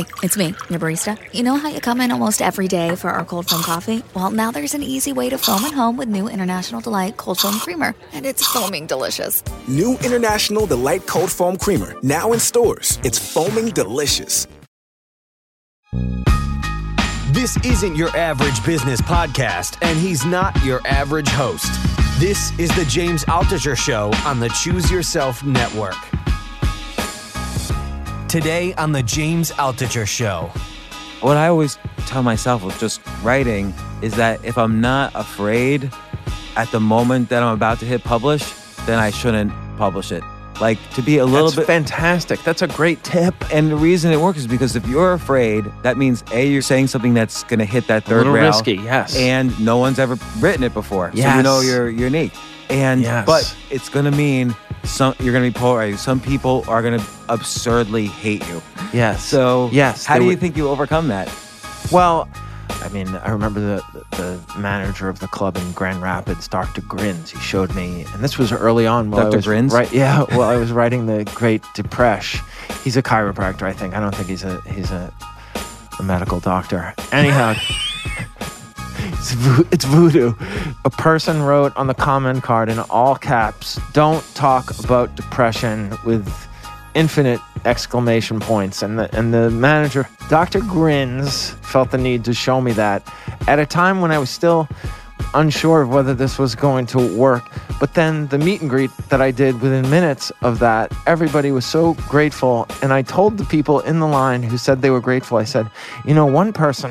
Hey, it's me, your barista. You know how you come in almost every day for our cold foam coffee? Well, now there's an easy way to foam at home with new International Delight Cold Foam Creamer, and it's foaming delicious. New International Delight Cold Foam Creamer, now in stores. It's foaming delicious. This isn't your average business podcast, and he's not your average host. This is the James Altucher Show on the Choose Yourself Network. Today on the James Altucher Show. What I always tell myself with just writing is that if I'm not afraid at the moment that I'm about to hit publish, then I shouldn't publish it. Like to be a little That's bit fantastic. That's a great tip. And the reason it works is because if you're afraid, that means A, you're saying something that's going to hit that third little rail. risky, yes. And no one's ever written it before. So you Yes. know you're unique. And, Yes. but it's going to mean some, you're going to be polarized. Some people are going to absurdly hate you. Yes. So, yes. how do you think you overcome that? Well, I mean, I remember the, the manager of the club in Grand Rapids, Dr. Grins. He showed me, and this was early on. While I Dr. was, Grins? Right. Yeah. Well, I was writing the Great Depression. He's a chiropractor, I think. I don't think he's a he's a, a medical doctor. Anyhow. It's, vo- it's voodoo. A person wrote on the comment card in all caps, don't talk about depression with infinite exclamation points. And the, and the manager, Dr. Grins, felt the need to show me that at a time when I was still unsure of whether this was going to work. But then the meet and greet that I did within minutes of that, everybody was so grateful. And I told the people in the line who said they were grateful, I said, you know, one person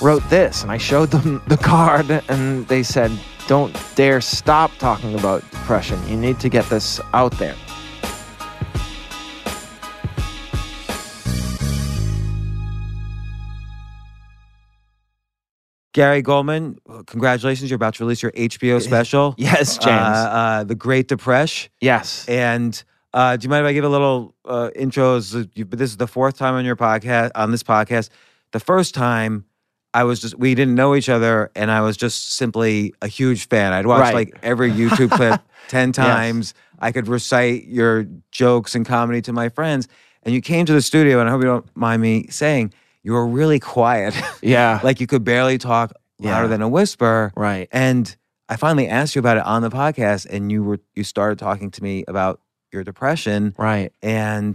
wrote this and I showed them the card and they said, don't dare stop talking about depression. You need to get this out there. Gary Gulman, congratulations. You're about to release your HBO special. Yes, Uh, James. uh, the Great Depression. yes. And uh, do you mind if I give a little uh, intro? As This is the fourth time on your podcast, on this podcast. The first time, I was just we didn't know each other, and I was just simply a huge fan. I'd watch Right. like every YouTube clip ten times. I could recite your jokes and comedy to my friends. And you came to the studio, and I hope you don't mind me saying you were really quiet. Yeah. like you could barely talk louder Yeah. than a whisper. right. And I finally asked you about it on the podcast, and you were you started talking to me about your depression. Right. And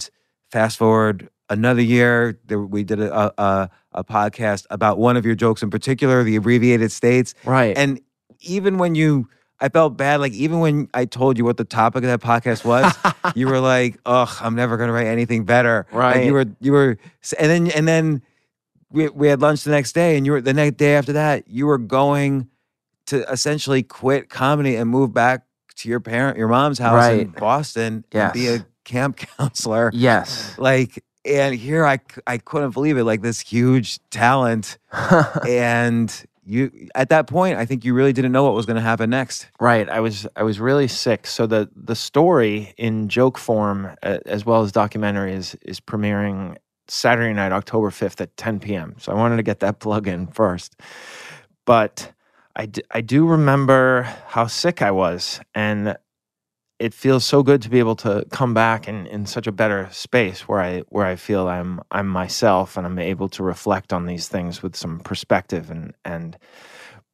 fast forward another year, there, we did a, a a podcast about one of your jokes in particular, the abbreviated states. Right. And even when you, I felt bad. Like even when I told you what the topic of that podcast was, you were like, "Ugh, I'm never gonna write anything better." Like Right. you were, you were, and then and then we we had lunch the next day, and you were the next day after that, you were going to essentially quit comedy and move back to your parent, your mom's house in Right. Boston, and be a camp counselor. yes. Like, and here I, I couldn't believe it. Like this huge talent, and you at that point, I think you really didn't know what was going to happen next. Right. I was I was really sick. So the the story in joke form uh, as well as documentary is is premiering Saturday night, October fifth at ten p.m. So I wanted to get that plug in first. But I d- I do remember how sick I was, and it feels so good to be able to come back in, in such a better space where I where I feel I'm I'm myself and I'm able to reflect on these things with some perspective and and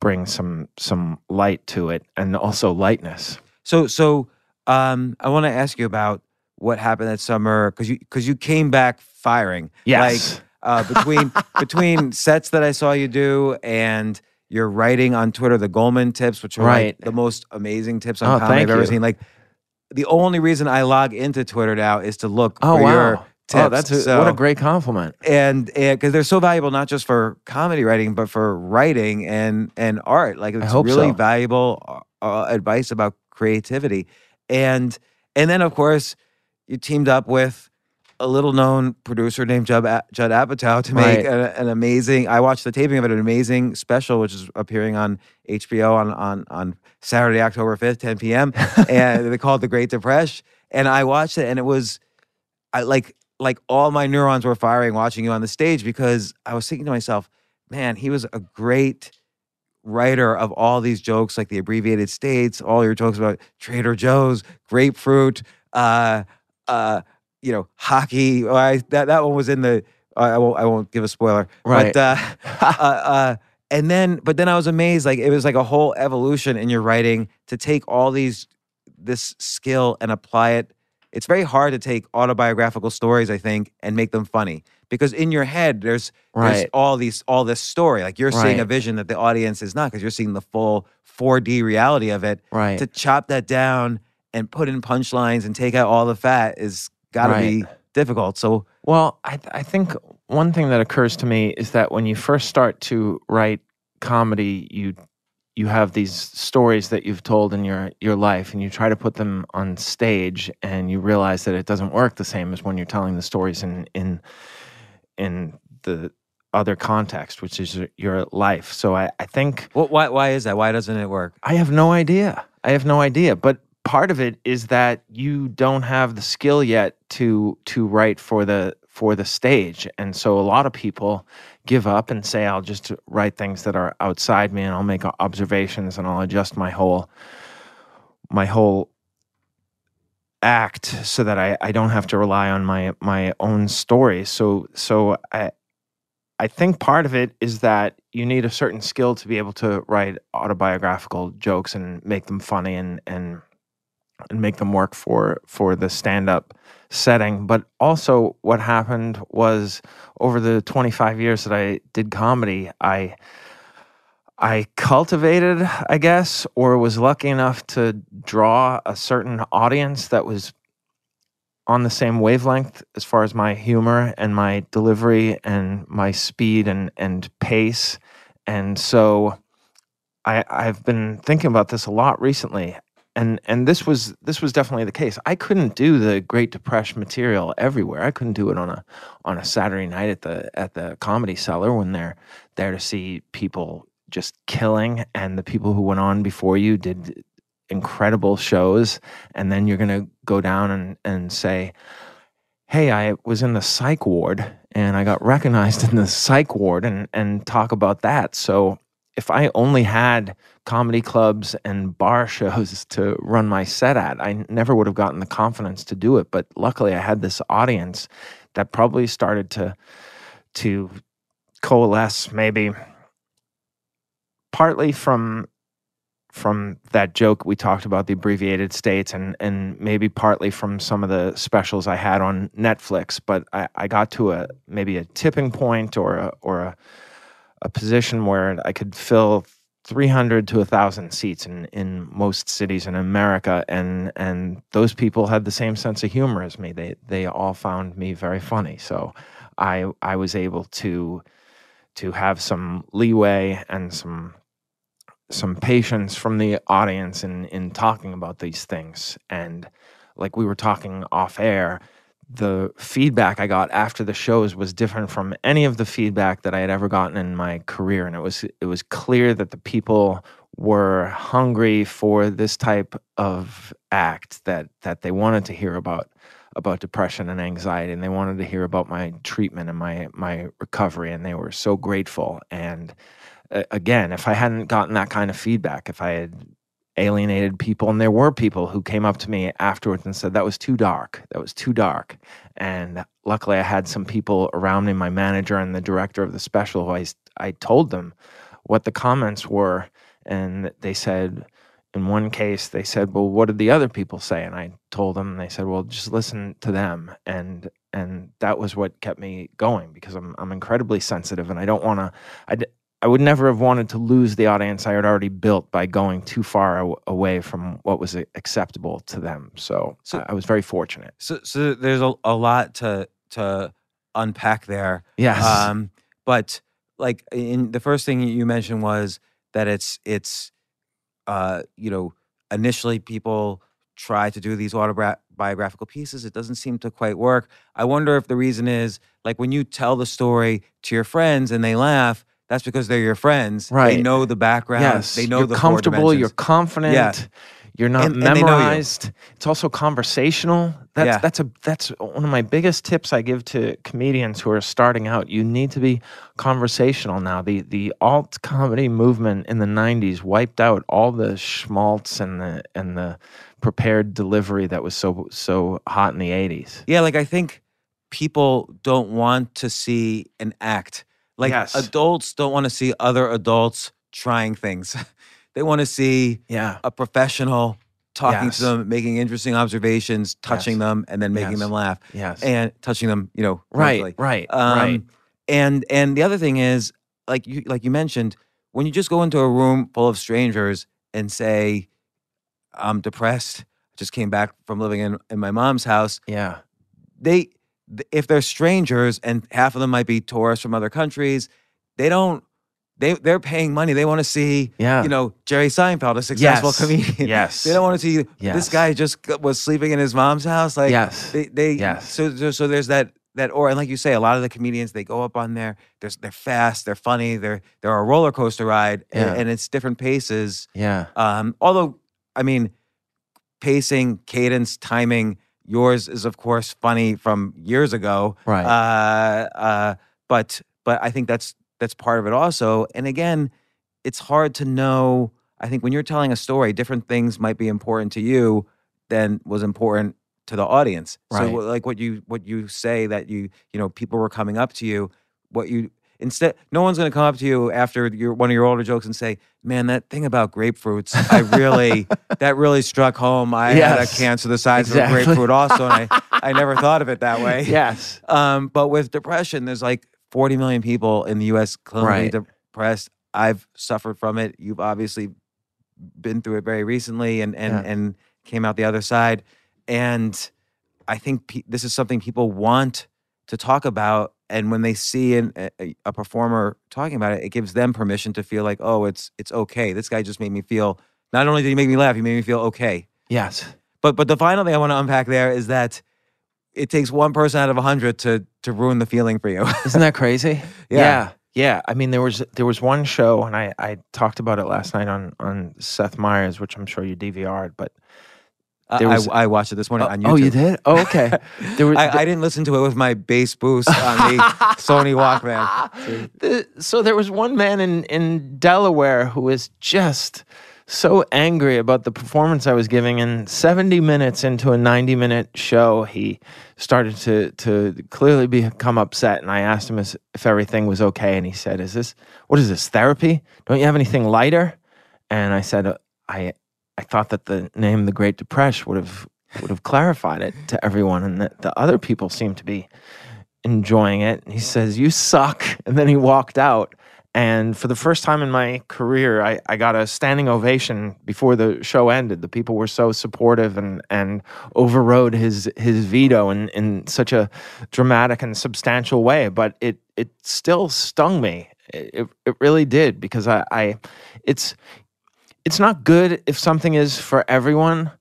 bring some some light to it and also lightness. So, so um, I want to ask you about what happened that summer because you because you came back firing. Yes. Like uh, between between sets that I saw you do and your writing on Twitter, the Gulman tips, which are like Right. the most amazing tips on Oh, comedy I've ever you. seen. Like the only reason I log into Twitter now is to look Oh for wow. your tips. Oh, that's a, So- what a great compliment. and because they're so valuable not just for comedy writing but for writing and and art like it's really so. valuable uh, advice about creativity and and then of course you teamed up with a little known producer named Judd, Judd Apatow to Right. make an, an amazing. I watched the taping of it, an amazing special, which is appearing on HBO on on on Saturday, October fifth, ten p.m. and they called The Great Depression. And I watched it, and it was, I like like all my neurons were firing watching you on the stage because I was thinking to myself, man, he was a great writer of all these jokes, like the abbreviated states, all your jokes about Trader Joe's, grapefruit, uh, uh, you know, hockey. I, that that one was in the. I won't. I won't give a spoiler. Right. But uh, uh, uh, and then, but then I was amazed. Like it was like a whole evolution in your writing to take all these this skill and apply it. It's very hard to take autobiographical stories, I think, and make them funny because in your head there's there's all these all this story. Like you're seeing a vision that the audience is not because you're seeing the full 4D reality of it. Right. To chop that down and put in punchlines and take out all the fat is got to Right. be difficult. So Well, I, th- I think one thing that occurs to me is that when you first start to write comedy, you you have these stories that you've told in your your life, and you try to put them on stage, and you realize that it doesn't work the same as when you're telling the stories in in in the other context, which is your- your life. So I, I think what? Why? Why is that? Why doesn't it work? I have no idea. I have no idea. But part of it is that you don't have the skill yet to to write for the for the stage. And so a lot of people give up and say, I'll just write things that are outside me and I'll make observations and I'll adjust my whole my whole act so that I, I don't have to rely on my my own story. So so I I think part of it is that you need a certain skill to be able to write autobiographical jokes and make them funny and and and make them work for for the stand up setting. But also what happened was over the 25 years that I did comedy, I I cultivated, I guess, or was lucky enough to draw a certain audience that was on the same wavelength as far as my humor and my delivery and my speed and and pace. And so I I've been thinking about this a lot recently. And and this was this was definitely the case. I couldn't do the Great Depression material everywhere. I couldn't do it on a on a Saturday night at the at the comedy cellar when they're there to see people just killing and the people who went on before you did incredible shows and then you're going to go down and, and say hey i was in the psych ward and i got recognized in the psych ward and, and talk about that so if i only had comedy clubs and bar shows to run my set at. I never would have gotten the confidence to do it but luckily i had this audience that probably started to to coalesce maybe partly from from that joke we talked about the abbreviated states and and maybe partly from some of the specials I had on Netflix but I, I got to a maybe a tipping point or a or a, a position where I could fill 300 to 1000 seats in in most cities in America and and those people had the same sense of humor as me. They they all found me very funny. So I I was able to to have some leeway and some some patience from the audience in in talking about these things. And like we were talking off air the feedback I got after the shows was different from any of the feedback that I had ever gotten in my career. And it was it was clear that the people were hungry for this type of act that that they wanted to hear about about depression and anxiety and they wanted to hear about my treatment and my my recovery and they were so grateful. And uh, again if i hadn't gotten that kind of feedback if i had alienated people and there were people who came up to me afterwards and said that was too dark. That was too dark. And luckily i had some people around me my manager and the director of the special who I, I told them what the comments were and they said in one case they said well what did the other people say? And i told them and they said well just listen to them. And and that was what kept me going because i'm, I'm incredibly sensitive and i don't want to I, I would never have wanted to lose the audience i had already built by going too far aw- away from what was acceptable to them so, So- I, I was very fortunate So, so there's a, a lot to to unpack there. yes Um, but like in the first thing you mentioned was that it's it's uh, you know initially people try to do these autobiographical pieces, it doesn't seem to quite work. I wonder if the reason is like when you tell the story to your friends and they laugh, that's because they're your friends. Right. They know the background. Yes, They know you're the comfortable. You're confident. Yeah. You're not And- and you. memorized. It's also conversational. That's Yeah. that's a that's one of my biggest tips I give to comedians who are starting out. You need to be conversational now. The the alt comedy movement in the '90s wiped out all the schmaltz and the and the prepared delivery that was so so hot in the '80s. Yeah, like I think people don't want to see an act. Like Yes. adults don't want to see other adults trying things. they want to see Yeah. a professional talking Yes. to them, making interesting observations, touching Yes. them, and then making Yes. them laugh. Yes. And touching them, you know, right. Right. Um, right. And and the other thing is, like you like you mentioned, when you just go into a room full of strangers and say, "I'm depressed," I just came back from living in in my mom's house. Yeah. They, th- if they're strangers and half of them might be tourists from other countries, they don't. They they're paying money. They want to see, Yeah. you know, Jerry Seinfeld, a successful Yes. comedian. Yes. They don't want to see Yes. this guy just was sleeping in his mom's house. Like, Yes. they, they Yes. So, so, so there's that that or and like you say, a lot of the comedians they go up on there. They're they're fast, they're funny, they're they're a roller coaster ride, Yeah. and, it's different paces. Yeah. Um, although, I mean, pacing, cadence, timing. Yours is of course funny from years ago, Right. Uh, uh, but but I think that's that's part of it also. And again, it's hard to know. I think when you're telling a story, different things might be important to you than was important to the audience. So Right. wh- like what you what you say that you you know people were coming up to you, what you instead no one's going to come up to you after your one of your older jokes and say, "Man, that thing about grapefruits, I really that really struck home. I had a cancer the size Exactly. of a grapefruit also, and I I never thought of it that way." yes. Um, but with depression, there's like 40 million people in the U.S. clinically Right. depressed. I've suffered from it. You've obviously been through it very recently, and and Yeah. and came out the other side. And I think pe- this is something people want to talk about. And when they see an, a, a performer talking about it, it gives them permission to feel like, oh, it's it's okay. This guy just made me feel. Not only did he make me laugh, he made me feel okay. Yes. But but the final thing I want to unpack there is that it takes one person out of a hundred to to ruin the feeling for you. Isn't that crazy? Yeah. yeah. Yeah. I mean, there was there was one show, and I, I talked about it last night on on Seth Meyers, which I'm sure you DVR'd. But was- I, I watched it this morning oh, on YouTube. oh, you did? Oh, okay. There was I, I didn't listen to it with my bass boost on the Sony Walkman. the, so there was one man in in Delaware who was just so angry about the performance I was giving and 70 minutes into a 90 minute show he started to to clearly become upset and I asked him if, if everything was okay and he said is this what is this therapy don't you have anything lighter and I said I I thought that the name the Great Depression would have would have clarified it to everyone and that the other people seemed to be enjoying it. And he says, You suck. And then he walked out. And for the first time in my career, I, I got a standing ovation before the show ended. The people were so supportive and, and overrode his his veto in, in such a dramatic and substantial way. But it it still stung me. It, it, really did because I, I it's it's not good if something is for everyone,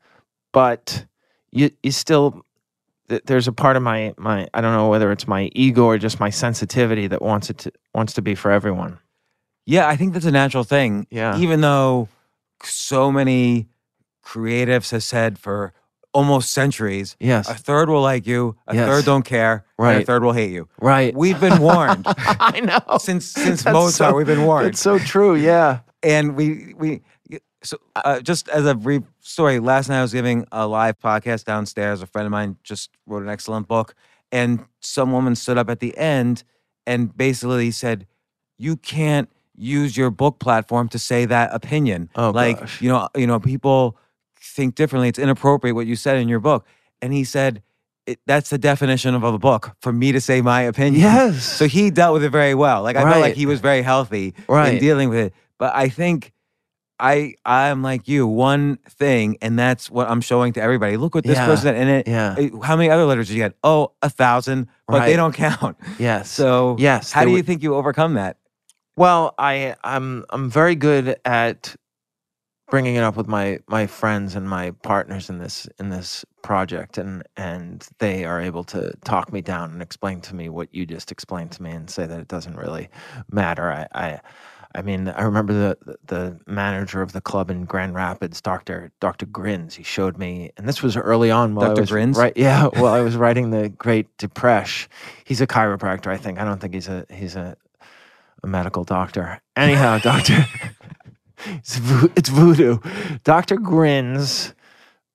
but you you still there's a part of my my I don't know whether it's my ego or just my sensitivity that wants it to wants to be for everyone. Yeah, I think that's a natural thing. Yeah. Even though so many creatives have said for almost centuries, Yes. a third will like you, a Yes. third don't care, and a third will hate you. Right. We've been warned I know. since since That's Mozart. so- we've been warned. It's so true. Yeah. and we we so uh, just as a brief story last night i was giving a live podcast downstairs a friend of mine just wrote an excellent book and some woman stood up at the end and basically said you can't use your book platform to say that opinion Oh, like gosh. you know you know people think differently it's inappropriate what you said in your book and he said it, that's the definition of a book for me to say my opinion Yes. so he dealt with it very well. Like I felt like he was very healthy in dealing with it. But I think I I'm like you, one thing, and that's what I'm showing to everybody. Look what this Yeah. person in it. Yeah. uh, How many other letters did you get? Oh, a thousand, but they don't count. Yes. So Yes, how do you were- think you overcome that? Well, I I'm I'm very good at bringing it up with my my friends and my partners in this in this project, and and they are able to talk me down and explain to me what you just explained to me, and say that it doesn't really matter. I. I I mean, I remember the the manager of the club in Grand Rapids, Doctor Doctor Grins. He showed me, and this was early on. While Dr. Grins? right? Yeah. While I was writing the Great Depression, he's a chiropractor. I think. I don't think he's a he's a, a medical doctor. Anyhow, Doctor, it's, vo- it's voodoo. Doctor Grins.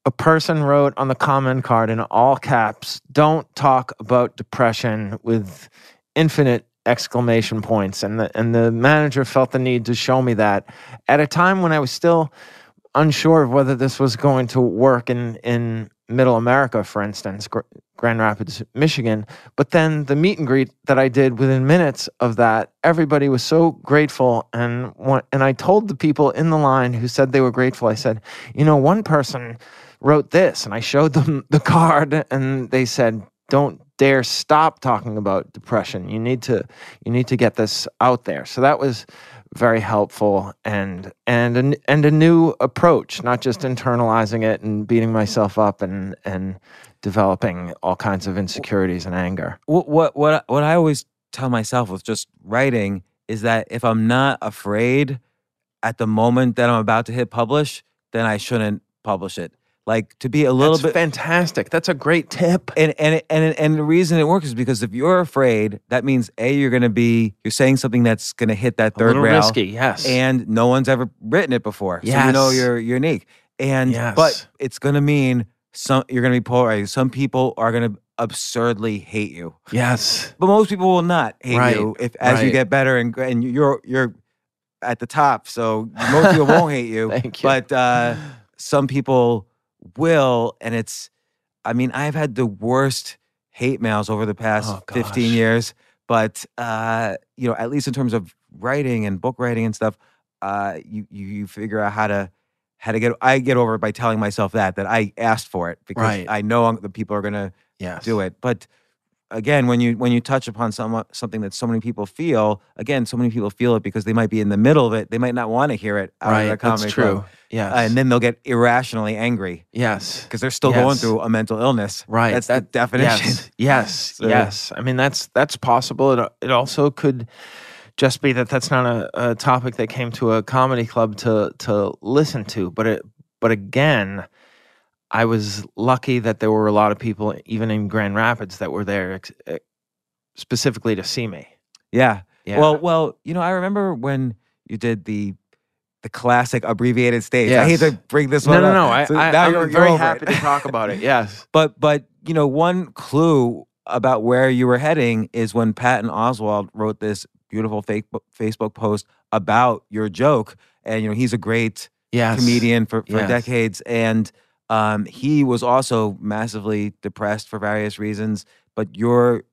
A person wrote on the comment card in all caps, "Don't talk about depression with infinite exclamation points and the and the manager felt the need to show me that at a time when I was still unsure of whether this was going to work in in middle America for instance Gr- Grand Rapids Michigan. But then the meet and greet that I did within minutes of that everybody was so grateful and and I told the people in the line who said they were grateful I said you know one person wrote this and I showed them the card and they said don't dare stop talking about depression. You need to you need to get this out there. So that was very helpful and and an, and a new approach not just internalizing it and beating myself up and and developing all kinds of insecurities and anger. What what what what I always tell myself with just writing is that if I'm not afraid at the moment that I'm about to hit publish, then I shouldn't publish it. Like to be a little That's bit fantastic that's a great tip and and and and the reason it works is because if you're afraid, that means a you're going to be you're saying something that's going to hit that third little rail, risky yes and no one's ever written it before. So you know Yes. you're unique. And Yes. but it's going to mean some you're going to be polarized. Some people are going to absurdly hate you, yes but most people will not hate Right, you if as you get better and and you're you're at the top. So most people won't hate you. Thank you. But uh, some people will, and it's. I mean, I've had the worst hate mails over the past Oh, 15 years, but uh, you know, at least in terms of writing and book writing and stuff, uh, you, you you figure out how to how to get. I get over it by telling myself that that I asked for it because Right. I know the people are gonna yes do it. But again, when you when you touch upon some, something that so many people feel, again, so many people feel it because they might be in the middle of it. They might not want to hear it out right of the comedy that's club. Yes Uh, and then they'll get irrationally angry yes because they're still going through a mental illness. Right. That's the definition. Yes. Yes. So- yes. I mean, that's that's possible. It it also could just be that that's not a, a topic that came to a comedy club to to listen to. But it but again, I was lucky that there were a lot of people, even in Grand Rapids, that were there ex- eh, specifically to see me. Yeah. Yeah. Well, well, you know, I remember when you did the the classic abbreviated stage. I hate to bring this no, one no, up. no. I, So I, now I'm you're- you're very happy it. to talk about it. Yes. But but you know, one clue about where you were heading is when Patton Oswalt wrote this beautiful fake Facebook post about your joke, and you know he's a great Yes. comedian for, for Yes. decades, and um, he was also massively depressed for various reasons. But your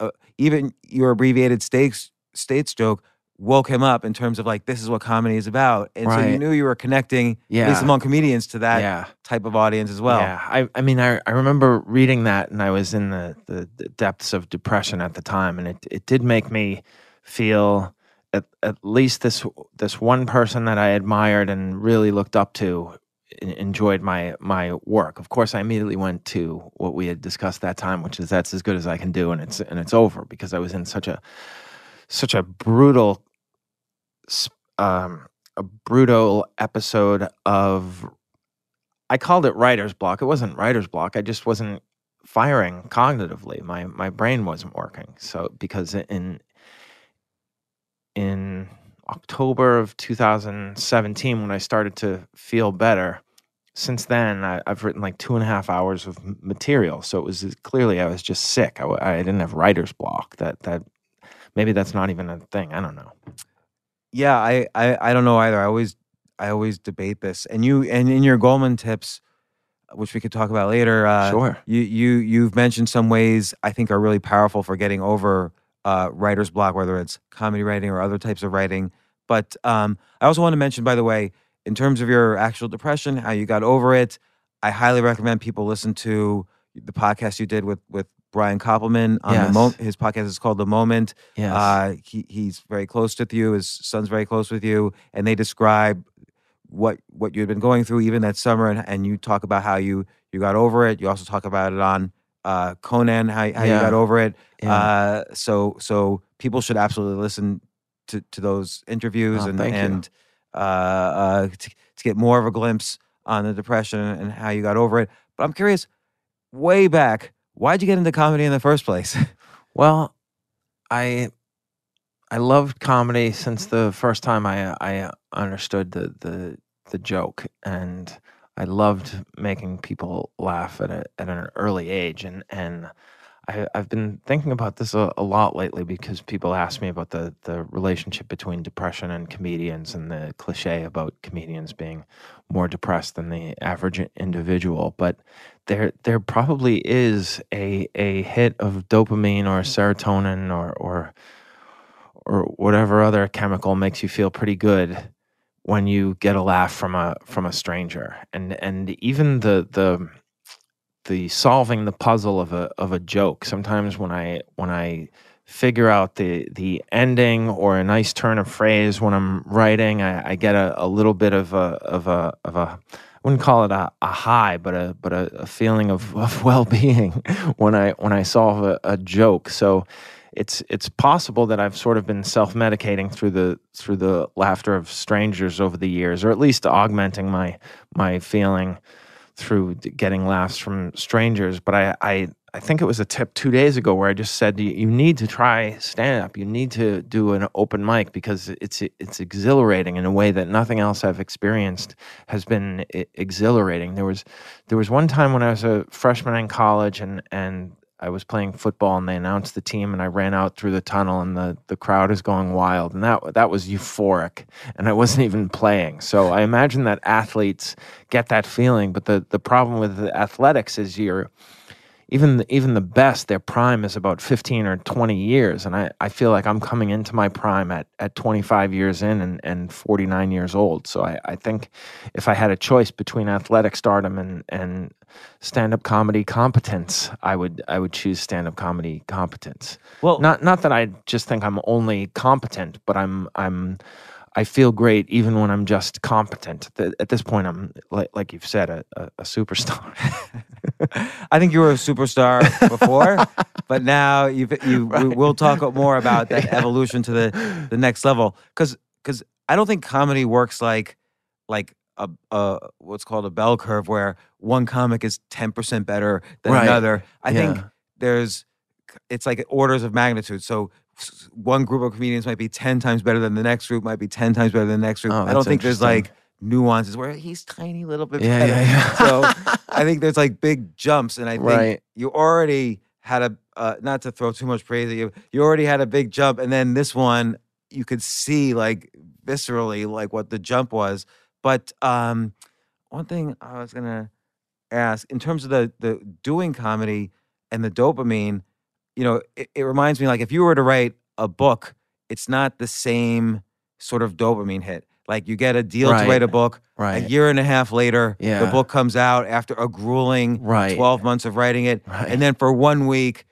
uh, even your abbreviated stakes states joke woke him up in terms of like this is what comedy is about, and so you knew you were connecting at least among comedians to that yeah. type of audience as well. Yeah, I, I mean, I, I remember reading that, and I was in the, the, the depths of depression at the time, and it, it did make me feel at, at least this this one person that I admired and really looked up to enjoyed my my work. Of course, I immediately went to what we had discussed that time, which is that's as good as I can do, and it's and it's over because I was in such a such a brutal um, a brutal episode of I called it writer's block. It wasn't writer's block. I just wasn't firing cognitively. My my brain wasn't working. So because in in October of 2017, when I started to feel better, since then I, I've written like two and a half hours of material. So it was clearly I was just sick. I, I didn't have writer's block. That that maybe that's not even a thing. I don't know. Yeah, I, I I don't know either. I always I always debate this. And you and in your Gulman tips, which we could talk about later, uh, Sure. You you you've mentioned some ways I think are really powerful for getting over uh, writer's block, whether it's comedy writing or other types of writing. But um, I also want to mention, by the way, in terms of your actual depression, how you got over it. I highly recommend people listen to the podcast you did with with Brian Koppelman on the Yes. Mo- his podcast is called The Moment. Yes. Uh, he, he's very close with you. His son's very close with you, and they describe what what you had been going through even that summer, and, and you talk about how you you got over it. You also talk about it on uh, Conan, how how you got over it. Yeah. Uh, so so people should absolutely listen to to those interviews Oh, and and uh, uh, to, to get more of a glimpse on the depression and how you got over it. But I'm curious, way back, why'd you get into comedy in the first place? Well, I I loved comedy since the first time I I understood the the the joke, and I loved making people laugh at a, at an early age, and and I, I've been thinking about this a, a lot lately because people ask me about the the relationship between depression and comedians, and the cliche about comedians being more depressed than the average individual, but there there probably is a a hit of dopamine or mm-hmm. serotonin or or or whatever other chemical makes you feel pretty good when you get a laugh from a from a stranger. And and even the the the solving the puzzle of a of a joke. Sometimes when i when i figure out the the ending or a nice turn of phrase when i'm writing i, I get a, a little bit of a of a of a I wouldn't call it a, a high, but a but a, a feeling of, of well being when I when I solve a, a joke. So it's it's possible that I've sort of been self medicating through the through the laughter of strangers over the years, or at least augmenting my my feeling through getting laughs from strangers. But I I, I think it was a tip two days ago where I just said you, need to try stand up. You need to do an open mic because it's it's exhilarating in a way that nothing else I've experienced has been exhilarating. There was there was one time when I was a freshman in college and and I was playing football and they announced the team and I ran out through the tunnel and the, the crowd is going wild and that that was euphoric and I wasn't even playing. So I imagine that athletes get that feeling, but the, the problem with athletics is you're even the, even the best, their prime is about 15 or 20 years. And I, I feel like I'm coming into my prime at, at 25 years in and, and 49 years old. So I, I think if I had a choice between athletic stardom and, and stand up comedy competence, I would I would choose stand up comedy competence. Well- not not that I just think I'm only competent, but I'm I'm I feel great even when I'm just competent. At this point, I'm like, like you've said, a, a, a superstar. I think you were a superstar before, but now you've, you we- we'll talk more about that evolution to the the next level because because I don't think comedy works like like a, a what's called a bell curve where one comic is ten percent better than Right. another. I think there's it's like orders of magnitude. So one group of comedians might be ten times better than the next group, might be ten times better than the next group. Oh, I don't think there's like nuances where he's tiny little bit Yeah, better. yeah, yeah. so I think there's like big jumps, and I think Right. you already had a uh, not to throw too much praise at you. You already had a big jump, and then this one you could see like viscerally like what the jump was. But um, one thing I was gonna ask in terms of the the doing comedy and the dopamine, you know, it, it reminds me like if you were to write a book, it's not the same sort of dopamine hit. Like you get a deal to write a book, Right. a year and a half later, yeah. the book comes out after a grueling Right. 12 months of writing it. Right. And then for one week,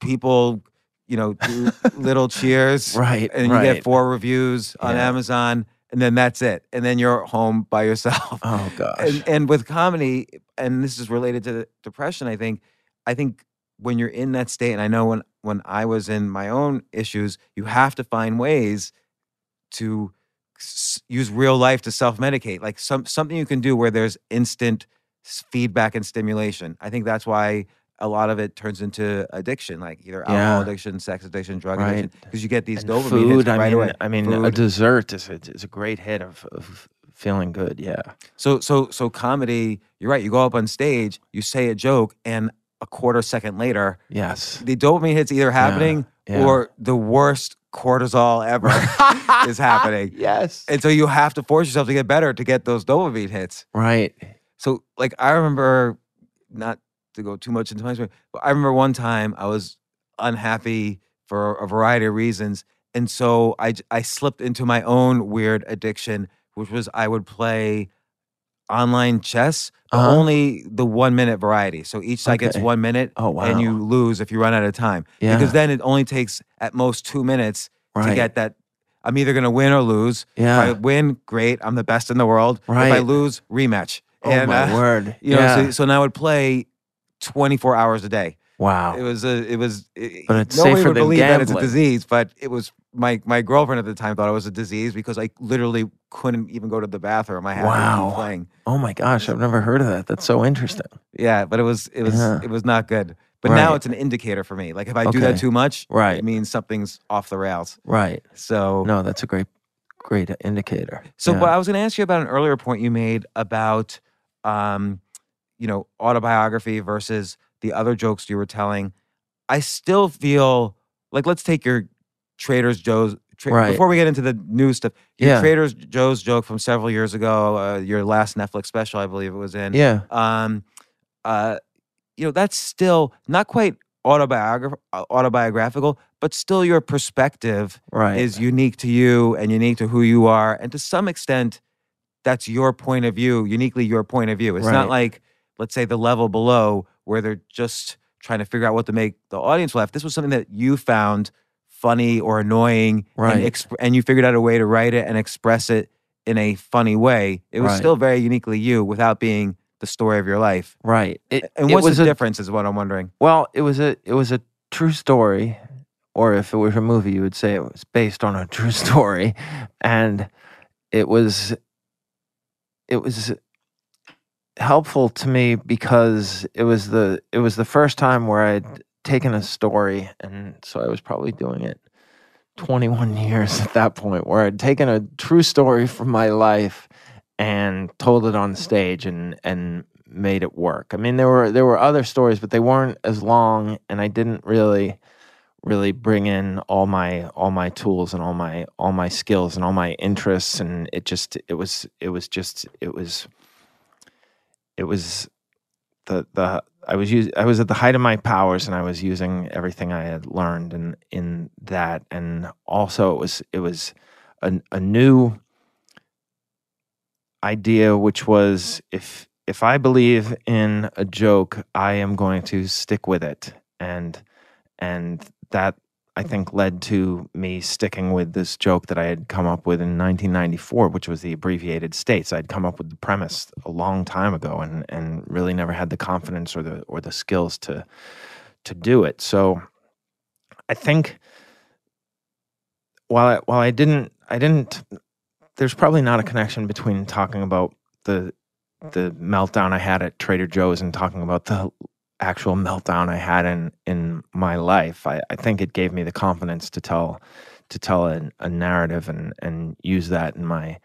people, you know, do little cheers. Right, And you right. get four reviews on Yeah. Amazon. And then that's it. And then you're home by yourself. Oh gosh. And, and with comedy, and this is related to depression, I think, I think when you're in that state, and I know when when I was in my own issues, you have to find ways to s- use real life to self medicate, like some something you can do where there's instant feedback and stimulation. I think that's why a lot of it turns into addiction, like either alcohol Yeah. addiction, sex addiction, drug Right. addiction, because you get these And dopamine food. hits I right mean, away. I mean, a dessert is a, is a great hit of, of feeling good. Yeah. So so so comedy, you're right. You go up on stage, you say a joke, and a quarter second later, Yes. the dopamine hits either happening yeah. or the worst cortisol ever is happening. Yes. And so you have to force yourself to get better to get those dopamine hits. Right. So like I remember not to go too much into my story, but I remember one time I was unhappy for a variety of reasons. And so I, I slipped into my own weird addiction, which was I would play online chess, but Uh-huh. only the one minute variety. So each side gets one minute Oh, and you lose if you run out of time. Yeah. Because then it only takes at most two minutes to get that I'm either going to win or lose. Yeah. If I win, great. I'm the best in the world. If I lose, rematch. Oh my word! You know, yeah. so, so now I would play 24 hours a day. wow. It was a, it was. It, But it's nobody safer would than believe that it's a disease, but it was. My my girlfriend at the time thought it was a disease because I literally couldn't even go to the bathroom. I had to Wow. keep playing. oh my gosh! I've never heard of that. That's so interesting. Yeah, but it was it was Yeah. it was not good. But now it's an indicator for me. Like if I do that too much, Right. it means something's off the rails. Right. So No, that's a great, great indicator. So, Yeah. but I was going to ask you about an earlier point you made about, um, you know, autobiography versus the other jokes you were telling. I still feel like let's take your Trader Joe's. Tra- Right. Before we get into the new stuff, your Yeah. Trader Joe's joke from several years ago, uh, your last Netflix special, I believe it was in. yeah. Um, uh, you know, that's still not quite autobiograph- uh, autobiographical, but still your perspective Right. is unique to you and unique to who you are. And to some extent, that's your point of view, uniquely your point of view. It's not like, let's say, the level below where they're just trying to figure out what to make the audience laugh. This was something that you found funny or annoying, Right. And, exp- and you figured out a way to write it and express it in a funny way. It was Right. still very uniquely you without being the story of your life. right. It, And what's was the a, difference? Is what I'm wondering. Well, it was a it was a true story, or if it was a movie, you would say it was based on a true story, and it was it was helpful to me because it was the it was the first time where I'd taken a story, and so I was probably doing it 21 years at that point, where I'd taken a true story from my life and told it on stage and and made it work. I mean, there were there were other stories, but they weren't as long, and I didn't really really bring in all my all my tools and all my all my skills and all my interests and it just it was it was just it was it was the the I was us- I was at the height of my powers and I was using everything I had learned in in that. And also it was it was a, a new idea which was if if I believe in a joke I am going to stick with it. And and that I think led to me sticking with this joke that I had come up with in 1994, which was the abbreviated states. I'd come up with the premise a long time ago, and and really never had the confidence or the or the skills to to do it. So I think while I, while I didn't I didn't there's probably not a connection between talking about the the meltdown I had at Trader Joe's and talking about the actual meltdown I had in in my life. I, I think it gave me the confidence to tell to tell a, a narrative and and use that in my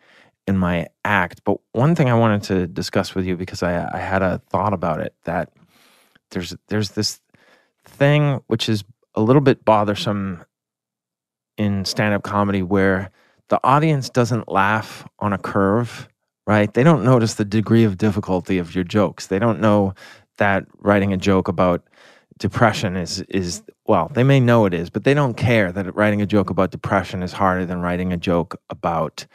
in my act. But one thing I wanted to discuss with you because I I had a thought about it that there's there's this thing which is a little bit bothersome in stand-up comedy where the audience doesn't laugh on a curve right they don't notice the degree of difficulty of your jokes they don't know that writing a joke about depression is is well they may know it is but they don't care that writing a joke about depression is harder than writing a joke about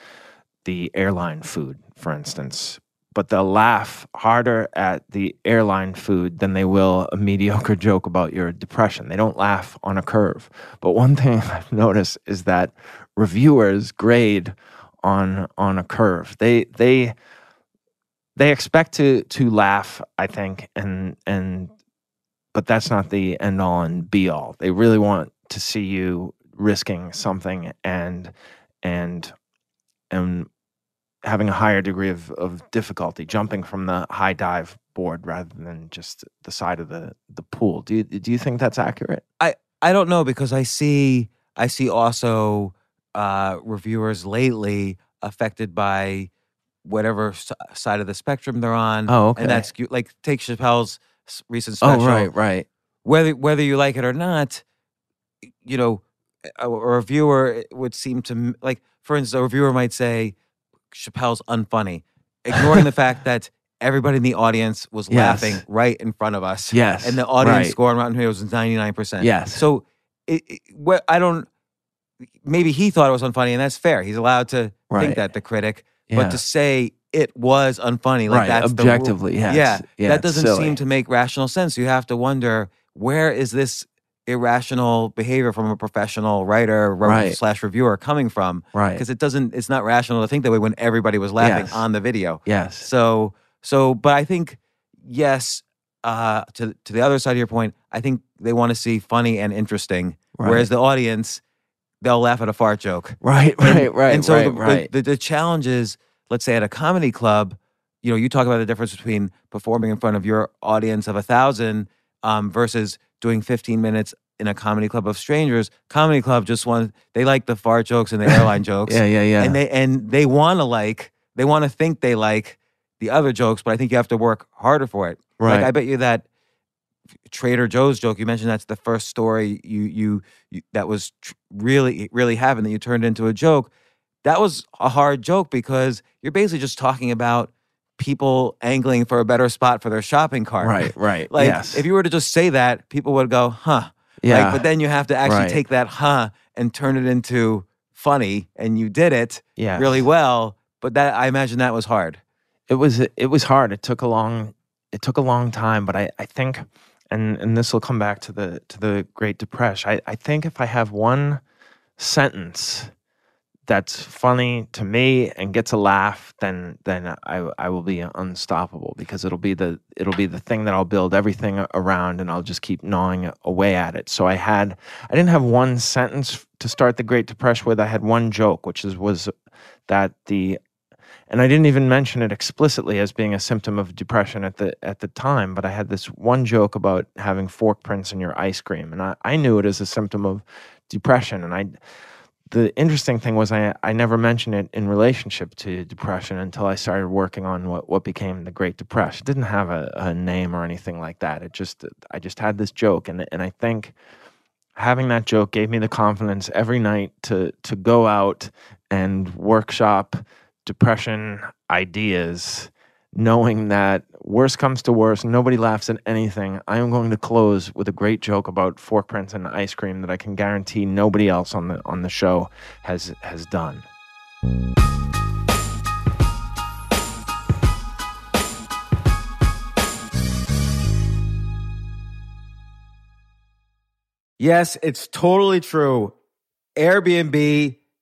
the airline food for instance. But they'll laugh harder at the airline food than they will a mediocre joke about your depression. They don't laugh on a curve. But one thing i've noticed is that reviewers grade on on a curve. They they they expect to to laugh i think and and but that's not the end all and be all they really want to see you risking something and and and having a higher degree of, of difficulty jumping from the high dive board rather than just the side of the the pool. Do you do you think that's accurate? I i don't know because I see I see also uh, reviewers lately affected by whatever s- side of the spectrum they're on. Oh, okay. And that's like take Chappelle's s- recent oh right right Whether whether you like it or not, you know, a, a reviewer would seem to m- like, for instance, a reviewer might say Chappelle's unfunny, ignoring the fact that everybody in the audience was Yes. laughing right in front of us. yes And the audience right. score on Rotten Tomatoes was 99%. Yes. So it, it, what, I don't, maybe he thought it was unfunny, and that's fair. He's allowed to Right. think that, the critic. Yeah. But to say it was unfunny, like Right, that's the objectively, yes. Yeah. Yeah, that doesn't silly. seem to make rational sense. You have to wonder where is this irrational behavior from a professional writer Right. slash reviewer coming from. Right. Because it doesn't. It's not rational to think that way when everybody was laughing Yes. on the video. Yes. So so, but I think yes. Uh, to to the other side of your point, I think they want to see funny and interesting, Right. whereas the audience they'll laugh at a fart joke. Right, right, right, And so right, the, right. The, the, the challenge is, let's say at a comedy club, you know, you talk about the difference between performing in front of your audience of a thousand um, versus doing 15 minutes in a comedy club of strangers. Comedy club just want they like the fart jokes and the airline jokes. yeah, yeah, yeah. And they and they want to like they want to think they like the other jokes, but I think you have to work harder for it. Right. Like I bet you that Trader Joe's joke you mentioned that's the first story you you, you that was tr- really really happened that you turned into a joke. That was a hard joke because you're basically just talking about people angling for a better spot for their shopping cart. right, right. Like yes. if you were to just say that, people would go, "Huh." yeah. Like, but then you have to actually Right. take that "huh" and turn it into funny, and you did it yes. really well. But that I imagine that was hard. it was it was hard. It took a long it took a long time, but I, I think and and this will come back to the to the Great Depression. I, I think if I have one sentence that's funny to me and gets a laugh, then then I I will be unstoppable because it'll be the it'll be the thing that I'll build everything around and I'll just keep gnawing away at it. So I had I didn't have one sentence to start the Great Depression with. I had one joke, which is was that the and I didn't even mention it explicitly as being a symptom of depression at the at the time, but I had this one joke about having fork prints in your ice cream, and I, I knew it as a symptom of depression. And I, the interesting thing was I I never mentioned it in relationship to depression until I started working on what what became the Great Depression. It didn't have a, a name or anything like that. It just I just had this joke, and and I think having that joke gave me the confidence every night to to go out and workshop depression ideas knowing that worst comes to worst nobody laughs at anything i am going to close with a great joke about fork prints and ice cream that i can guarantee nobody else on the on the show has has done Yes, it's totally true. Airbnb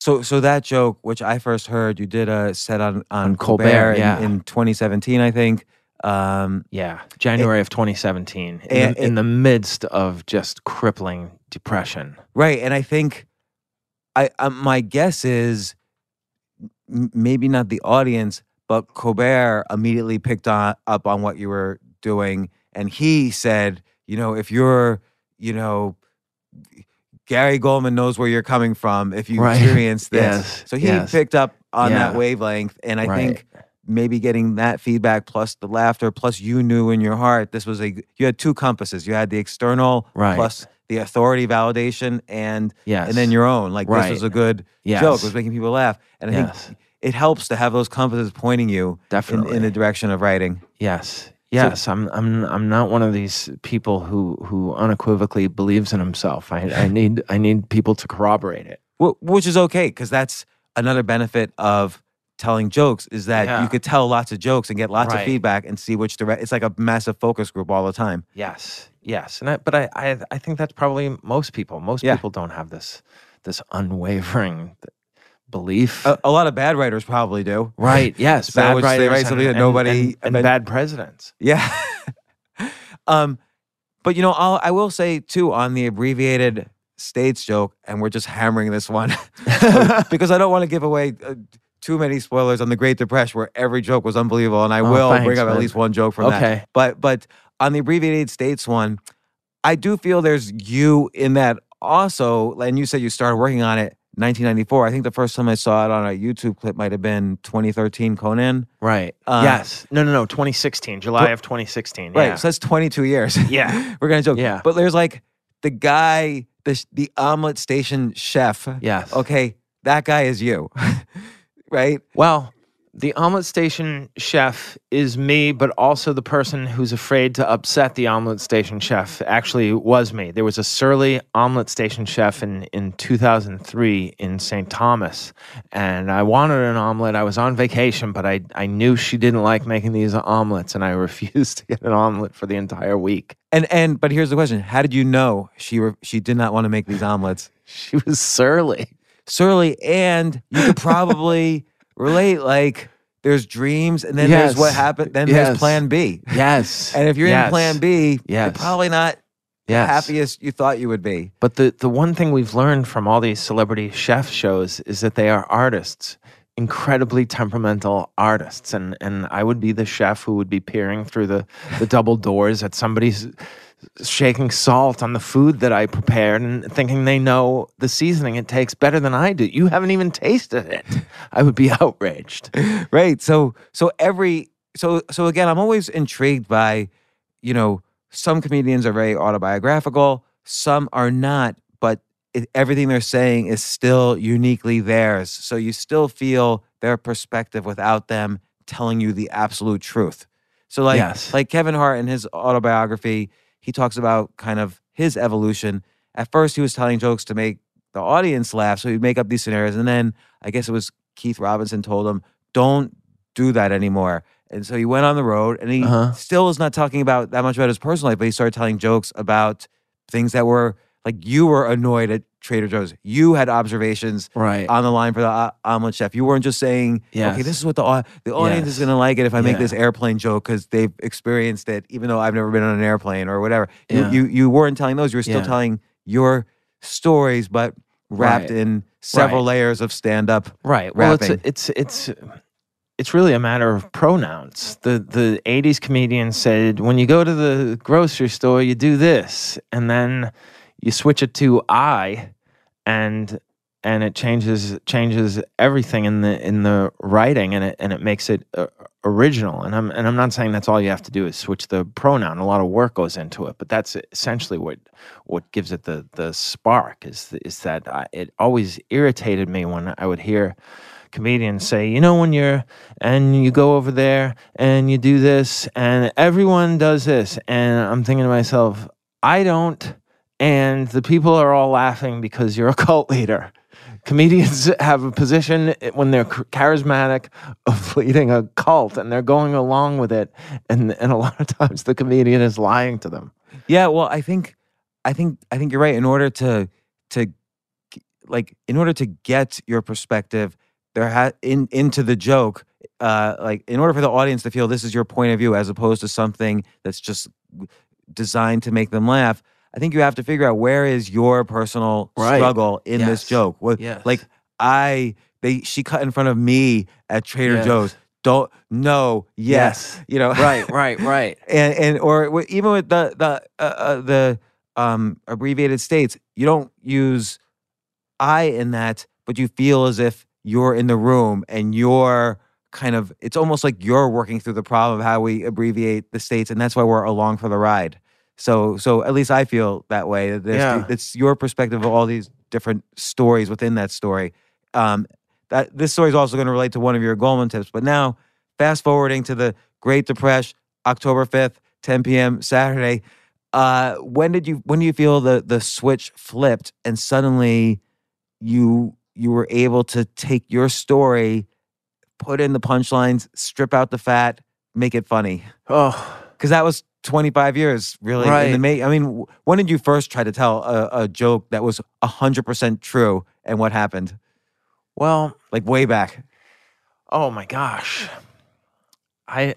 So, so that joke, which I first heard, you did a set on on, On Colbert, Colbert, in, yeah. in 2017, I think. Um, Yeah, January of 2017, in, and- the, in the midst of just crippling depression. Right, and I think I um, my guess is maybe not the audience, but Colbert immediately picked on, up on what you were doing, and he said, you know, if you're, you know, Gary Gulman knows where you're coming from if you Right. experience this. Yes, So he yes. picked up on that wavelength, and I Right. think maybe getting that feedback plus the laughter plus you knew in your heart this was a you had two compasses you had the external Right. plus the authority validation and Yes. and then your own like Right. this was a good Yes. joke it was making people laugh and i Yes. think it helps to have those compasses pointing you in, Definitely. in the direction of writing Yes. Yes, I'm I'm I'm not one of these people who who unequivocally believes in himself. I I need I need people to corroborate it. Wh- which is okay because that's another benefit of telling jokes is that Yeah. you could tell lots of jokes and get lots of feedback and see which direct it's like a massive focus group all the time Yes. Yes. And I, but I, I I think that's probably most people. Most Yeah. people don't have this this unwavering belief. a, a lot of bad writers probably do right. Yes. So bad which they writers write and- something that and- nobody and, and event- bad presidents. Yeah. um, but you know, I'll, I will say too on the abbreviated states joke, and we're just hammering this one because I don't want to give away uh, too many spoilers on the Great Depression, where every joke was unbelievable, and I Oh, will thanks, bring up at least one joke from that. Okay. But but on the abbreviated states one, I do feel there's you in that also, and you said you started working on it 1994. I think the first time I saw it on a YouTube clip might have been 2013 Conan. Right. Uh, yes. No, no, no. 2016, July But- of 2016. Right. Yeah. So that's 22 years. Yeah. We're gonna joke. Yeah. But there's like the guy, the the omelet station chef. Yes. Okay, that guy is you, right? Well, the omelet station chef is me, but also the person who's afraid to upset the omelet station chef actually was me. There was a surly omelet station chef in, in 2003 in St. Thomas, and I wanted an omelet. I was on vacation, but I, I knew she didn't like making these omelets, and I refused to get an omelet for the entire week. And and but here's the question: How did you know she re- she did not want to make these omelets? She was surly. Surly, and you could probably relate. Like, there's dreams, and then there's what happened. Then Yes. there's Plan B. Yes. And if you're Yes. in Plan B, you're probably not the Yes. happiest you thought you would be. But the, the one thing we've learned from all these celebrity chef shows is that they are artists, incredibly temperamental artists. And and I would be the chef who would be peering through the, the double doors at somebody's shaking salt on the food that I prepared and thinking they know the seasoning it takes better than I do. You haven't even tasted it. I would be outraged. right so so every so so again i'm always intrigued by you know some comedians are very autobiographical some are not but it, everything they're saying is still uniquely theirs so you still feel their perspective without them telling you the absolute truth so like Yes. like kevin hart in his autobiography he talks about kind of his evolution at first he was telling jokes to make the audience laugh so he'd make up these scenarios and then i guess it was keith robinson told him don't do that anymore. And so he went on the road and he Uh-huh. still is not talking about that much about his personal life, but he started telling jokes about things that were like you were annoyed at Trader Joe's. You had observations Right. on the line for the o- omelet chef. You weren't just saying, okay, this is what the au- the audience is going to like it if I make Yeah. this airplane joke because they've experienced it, even though I've never been on an airplane or whatever. You, Yeah. you, you weren't telling those. You were still Yeah. telling your stories, but wrapped Right. in several Right. layers of stand up. Right. Well, it's wrapping. it's it's it's really a matter of pronouns. The the '80s comedian said, when you go to the grocery store, you do this, and then you switch it to I, and and it changes changes everything in the in the writing, and it and it makes it uh, original. And I'm and I'm not saying that's all you have to do is switch the pronoun. A lot of work goes into it, but that's essentially what what gives it the the spark. Is is that I, it always irritated me when I would hear comedians say, you know, when you're and you go over there and you do this and everyone does this, and I'm thinking to myself, I don't, and the people are all laughing because you're a cult leader. Comedians have a position when they're charismatic of leading a cult and they're going along with it. And, and a lot of times the comedian is lying to them. Yeah, well, I think, I think, I think you're right. In order to, to, like, in order to get your perspective, there ha- in into the joke, uh, like, in order for the audience to feel this is your point of view, as opposed to something that's just designed to make them laugh. I think you have to figure out where is your personal Right. struggle in this joke. What, Yes. Like, I, they, she cut in front of me at Trader Yes. Joe's. Don't no, yes, Yes. you know, Right, right, right. and and or even with the the uh, uh, the um abbreviated states, you don't use I in that, but you feel as if you're in the room and you're kind of. It's almost like you're working through the problem of how we abbreviate the states, and that's why we're along for the ride. So so at least I feel that way. there's Yeah. it's your perspective of all these different stories within that story. Um, that this story is also going to relate to one of your Gulman tips. But now, fast forwarding to the Great Depression, October fifth, 10 p.m. Saturday. Uh, when did you when do you feel the the switch flipped and suddenly you you were able to take your story, put in the punchlines, strip out the fat, make it funny? Oh, Because that was 25 years really in the Right. make. I mean, when did you first try to tell a, a joke that was 100% true and what happened? well, Like way back. Oh my gosh. I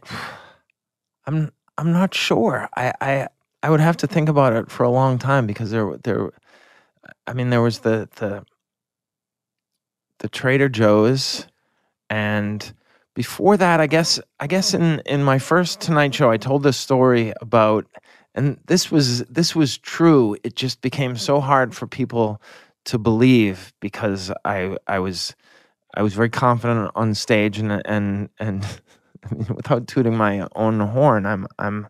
I'm I'm not sure. I I I would have to think about it for a long time because there there I mean there was the the the Trader Joe's and before that I guess I guess in in my first Tonight show I told this story about and this was this was true. It just became so hard for people to believe because I I was I was very confident on stage and and and without tooting my own horn, I'm I'm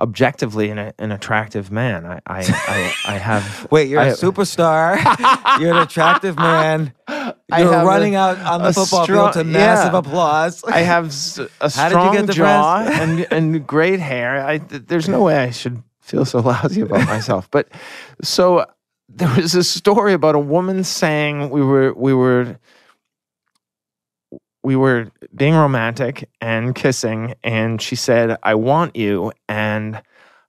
objectively an, an attractive man. I I, I, I have Wait, you're I- a superstar. you're an attractive man. You're have a- running out on the football strong- field to massive yeah. applause. I have a How did you strong jaw and and great hair. I there's no way I should feel so lousy about myself. But so there was a story about a woman saying we were we were we were being romantic and kissing and she said I want you and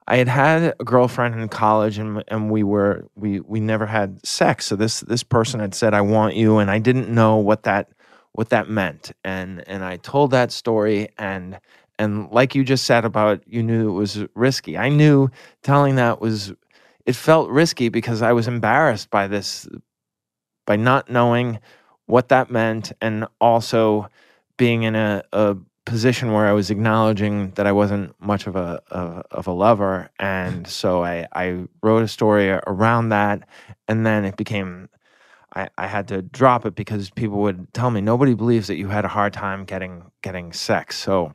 I had had a girlfriend in college and and we were we we never had sex so this this person had said I want you and I didn't know what that what that meant and and I told that story and and like you just said about you knew it was risky. I knew telling that was it felt risky because I was embarrassed by this by not knowing what that meant and also being in a, a position where I was acknowledging that I wasn't much of a of, of a lover and so I, I wrote a story around that and then it became I, I had to drop it because people would tell me nobody believes that you had a hard time getting getting sex so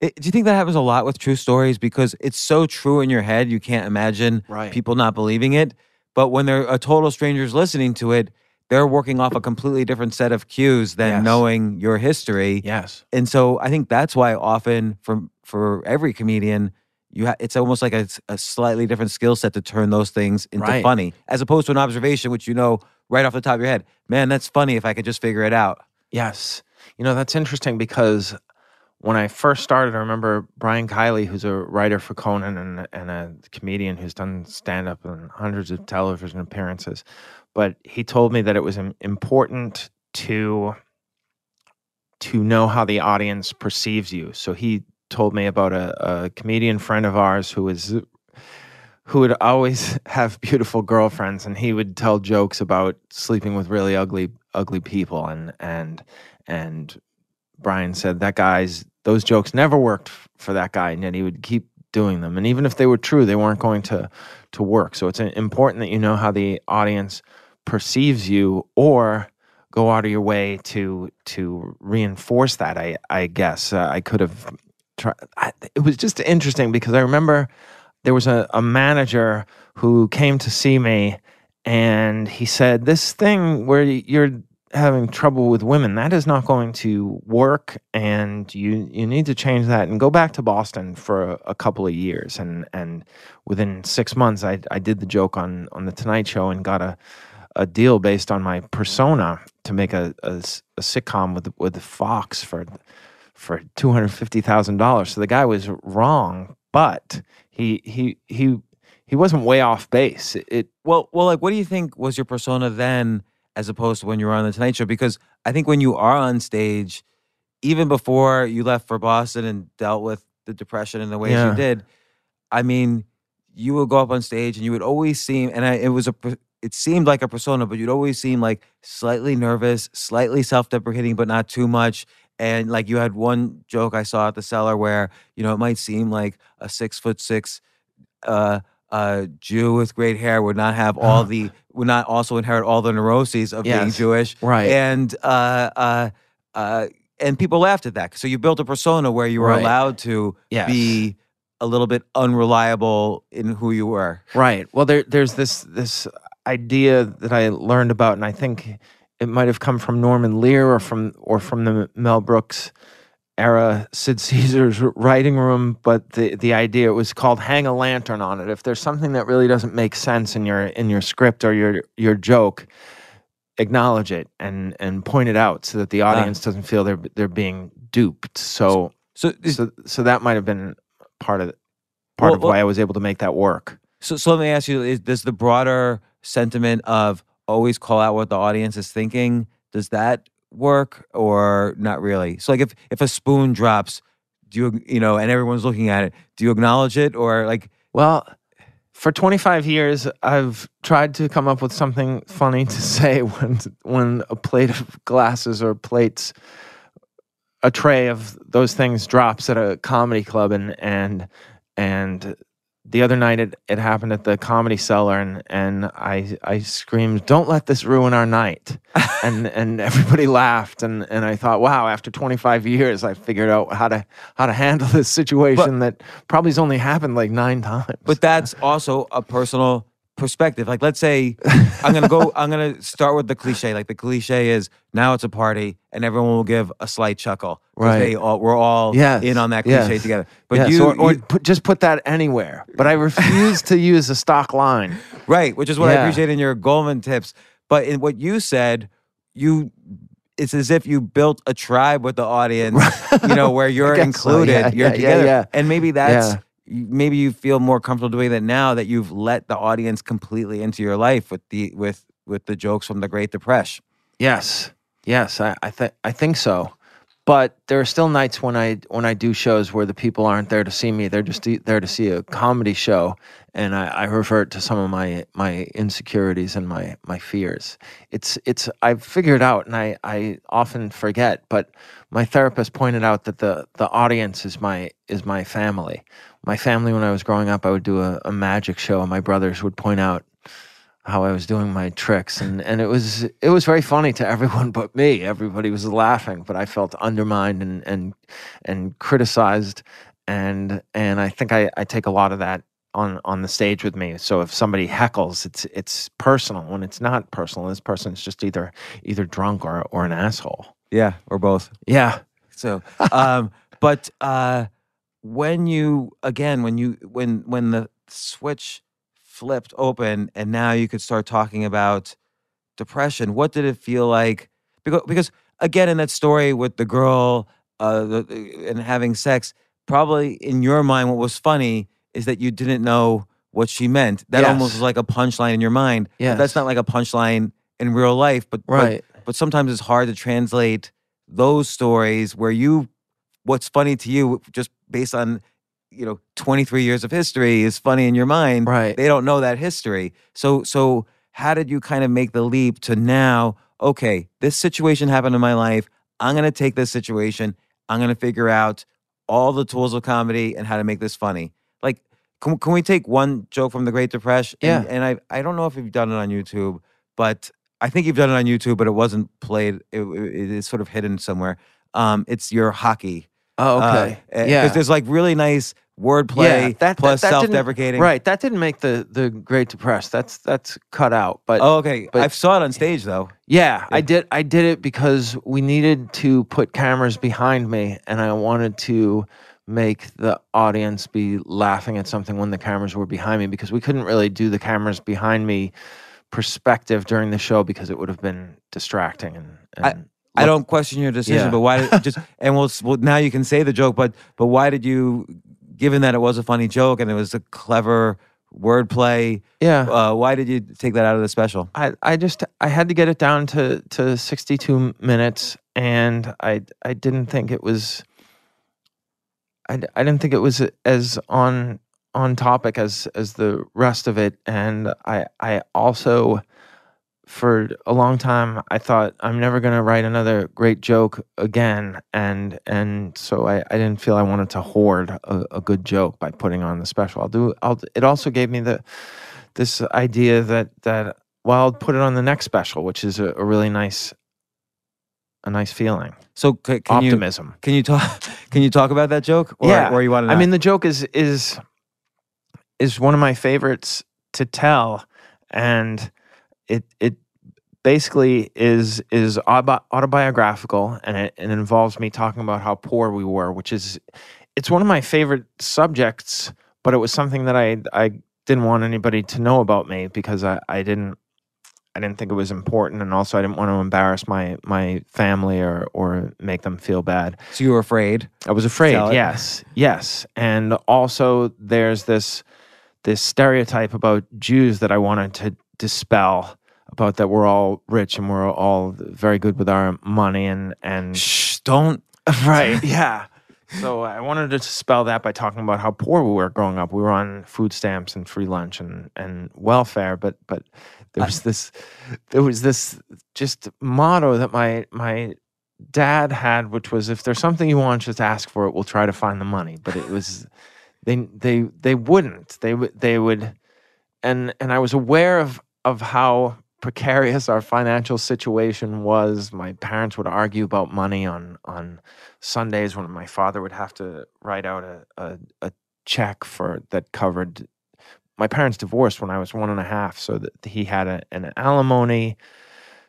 It- do you think that happens a lot with true stories because it's so true in your head you can't imagine Right. people not believing it but when they're a total strangers listening to it they're working off a completely different set of cues than Yes. knowing your history yes and so i think that's why often for for every comedian you ha- it's almost like a slightly different skill set to turn those things into Right. funny as opposed to an observation which you know right off the top of your head man that's funny if i could just figure it out Yes. You know, that's interesting because when I first started, I remember Brian Kiley, who's a writer for Conan and, and a comedian who's done stand up and hundreds of television appearances. But he told me that it was important to to know how the audience perceives you. So he told me about a, a comedian friend of ours who was who would always have beautiful girlfriends and he would tell jokes about sleeping with really ugly ugly people and and and Brian said that guy's those jokes never worked for that guy and yet he would keep doing them and even if they were true they weren't going to to work so it's important that you know how the audience perceives you or go out of your way to to reinforce that i i guess. Uh, i could have tried I, it was just interesting because i remember there was a, a manager who came to see me and he said this thing where you're having trouble with women that is not going to work and you you need to change that and go back to Boston for a, a couple of years. And and within 6 months I I did the joke on on the Tonight show and got a a deal based on my persona to make a a sitcom with with Fox for for two hundred fifty thousand dollars. So the guy was wrong, but he he he he wasn't way off base. It, it Well, well, like, what do you think was your persona then, as opposed to when you were on the Tonight Show? Because I think when you are on stage, even before you left for Boston and dealt with the depression in the ways Yeah. you did, I mean, you would go up on stage and you would always seem, and I, it was a, it seemed like a persona, but you'd always seem like slightly nervous, slightly self-deprecating, but not too much. And like you had one joke I saw at the cellar where you know it might seem like a six foot six uh, uh, Jew with great hair would not have all the would not also inherit all the neuroses of being Jewish, right. And uh, uh, uh, and people laughed at that. So you built a persona where you were Right. allowed to Yes. be a little bit unreliable in who you were. Right. Well, there there's this this idea that I learned about, and I think it might have come from Norman Lear or from or from the Mel Brooks era Sid Caesar's writing room. But the the idea was called hang a lantern on it. If there's something that really doesn't make sense in your in your script or your your joke, acknowledge it and and point it out so that the ah. audience doesn't feel they're they're being duped. So So, is- so so that might have been part of part Well, of well- why I was able to make that work. so, so let me ask you: is, Does the broader sentiment of always call out what the audience is thinking does that work or not really? So, like if if a spoon drops, do you you know, and everyone's looking at it, do you acknowledge it or like? Well, for 25 years, I've tried to come up with something funny to say when when a plate of glasses or plates, a tray of those things drops at a comedy club, and and and the other night it, it happened at the comedy cellar and and I I screamed, Don't let this ruin our night. and and everybody laughed and, and I thought, wow, after twenty five years I figured out how to how to handle this situation that probably has only happened like nine times. But that's also a personal perspective. Like, let's say I'm gonna go. I'm gonna start with the cliche. Like the cliche is now it's a party and everyone will give a slight chuckle. 'Cause Right. They all, we're all Yes, in on that cliche yes, together. But Yes, you, or, or you- put, just put that anywhere. But I refuse to use a stock line. right, which is what I Yeah. appreciate in your Gulman tips. But in what you said, you. It's as if you built a tribe with the audience, you know, where you're guess so, included, yeah, you're yeah, yeah, together, yeah. and maybe that's Yeah. Maybe you feel more comfortable doing that now that you've let the audience completely into your life with the with with the jokes from the Great Depression. Yes, yes, I, I think I think so. But there are still nights when I when I do shows where the people aren't there to see me; they're just there to see a comedy show, and I, I revert to some of my my insecurities and my my fears. It's it's I've figured out, and I I often forget, but my therapist pointed out that the the audience is my is my family. My family, when I was growing up, I would do a, a magic show, and my brothers would point out how I was doing my tricks and, and it was it was very funny to everyone but me. Everybody was laughing, but I felt undermined and and and criticized and and I think I, I take a lot of that on on the stage with me. So if somebody heckles, it's it's personal. When it's not personal, this person is just either either drunk or or an asshole. Yeah, or both. Yeah. So, um, but uh, when you again, when you when when the switch flipped open, and now you could start talking about depression. What did it feel like? Because because again, in that story with the girl uh, the, and having sex, probably in your mind, what was funny is that you didn't know what she meant. That almost was like a punchline in your mind. Yeah, That's not like a punchline in real life, but but- Right. but sometimes it's hard to translate those stories where you what's funny to you just based on you know 23 years of history is funny in your mind Right. they don't know that history so so how did you kind of make the leap to now okay this situation happened in my life i'm going to take this situation i'm going to figure out all the tools of comedy and how to make this funny like can, can we take one joke from the great depression and, Yeah. and i i don't know if you've done it on youtube but I think you've done it on YouTube, but it wasn't played. It, it- is sort of hidden somewhere. Um, it's your hockey. Oh, okay. Because yeah. there's like really nice wordplay plus didn't- self-deprecating. Right. That didn't make the the Great Depresh. That's that's cut out. But Oh, okay. but- I saw it on stage though. Yeah, I did. I did it because we needed to put cameras behind me, and I wanted to make the audience be laughing at something when the cameras were behind me because we couldn't really do the cameras behind me perspective during the show because it would have been distracting and. and I don't question your decision, Yeah. but why did just and we'll, well now you can say the joke, but but why did you, given that it was a funny joke and it was a clever wordplay, Yeah. uh, why did you take that out of the special? I, I just I had to get it down to, to 62 minutes and I I didn't think it was I, I didn't think it was as on on topic as as the rest of it and I I also for a long time I thought I'm never going to write another great joke again and and so I, I didn't feel I wanted to hoard a, a good joke by putting on the special I'll do I'll it also gave me the this idea that that well I'll put it on the next special which is a, a really nice a nice feeling So c- can you optimism can you talk can you talk about that joke? Or, yeah or you want to? I mean the joke is is is one of my favorites to tell and it it basically is is autobiographical and it, it involves me talking about how poor we were which is it's one of my favorite subjects but it was something that I I didn't want anybody to know about me because I, I didn't I didn't think it was important and also I didn't want to embarrass my my family or or make them feel bad so you were afraid. I was afraid. Yes, yes, and also there's this this stereotype about Jews that I wanted to dispel about that we're all rich and we're all very good with our money and and Shh! Don't. right, yeah. So I wanted to dispel that by talking about how poor we were growing up. We were on food stamps and free lunch and and welfare, but but there was uh. this there was this just motto that my my dad had, which was if there's something you want, just ask for it. We'll try to find the money. But it was they they they wouldn't. They would they would, and and I was aware of of how precarious our financial situation was. My parents would argue about money on on Sundays when my father would have to write out a a, a check for that covered. My parents divorced when I was one and a half, so that he had a, an alimony,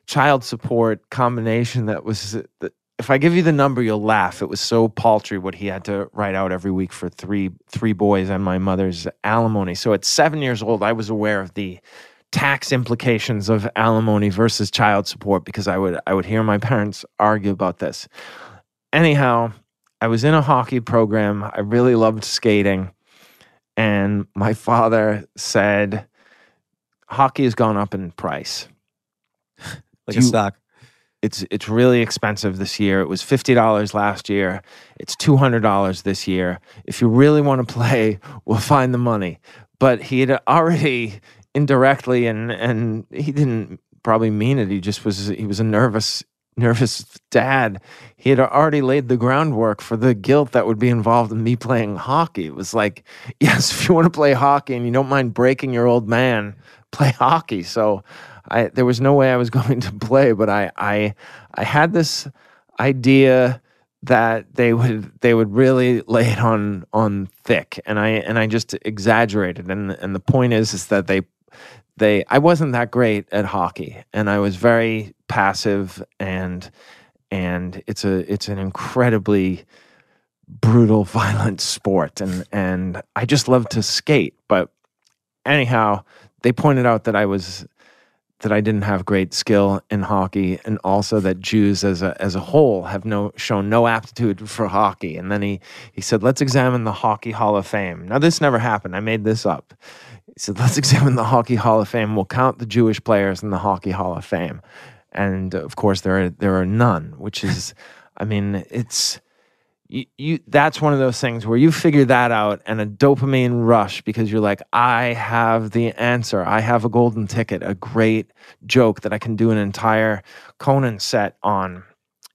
child support combination that was that if I give you the number, you'll laugh. It was so paltry what he had to write out every week for three three boys and my mother's alimony. So at seven years old, I was aware of the tax implications of alimony versus child support because I would I would hear my parents argue about this. Anyhow, I was in a hockey program. I really loved skating, and my father said, "Hockey has gone up in price." Like You- a stock. It's it's really expensive this year. It was fifty dollars last year. It's two hundred dollars this year. If you really want to play, we'll find the money. But he had already indirectly, and and he didn't probably mean it. He just was he was a nervous nervous dad. He had already laid the groundwork for the guilt that would be involved in me playing hockey. It was like, yes, if you want to play hockey and you don't mind breaking your old man, play hockey. So I there was no way I was going to play, but I I I had this idea that they would they would really lay it on on thick and I and I just exaggerated and and the point is is that they they I wasn't that great at hockey and I was very passive and and it's a it's an incredibly brutal violent sport and and I just love to skate but anyhow they pointed out that I was that I didn't have great skill in hockey, and also that Jews as a as a whole have no shown no aptitude for hockey. And then he he said, "Let's examine the Hockey Hall of Fame." Now this never happened. I made this up. He said, "Let's examine the Hockey Hall of Fame. We'll count the Jewish players in the Hockey Hall of Fame." And of course, there are there are none. Which is, I mean, it's you, you that's one of those things where you figure that out and a dopamine rush because you're like i have the answer. I have a golden ticket a great joke that i can do an entire conan set on.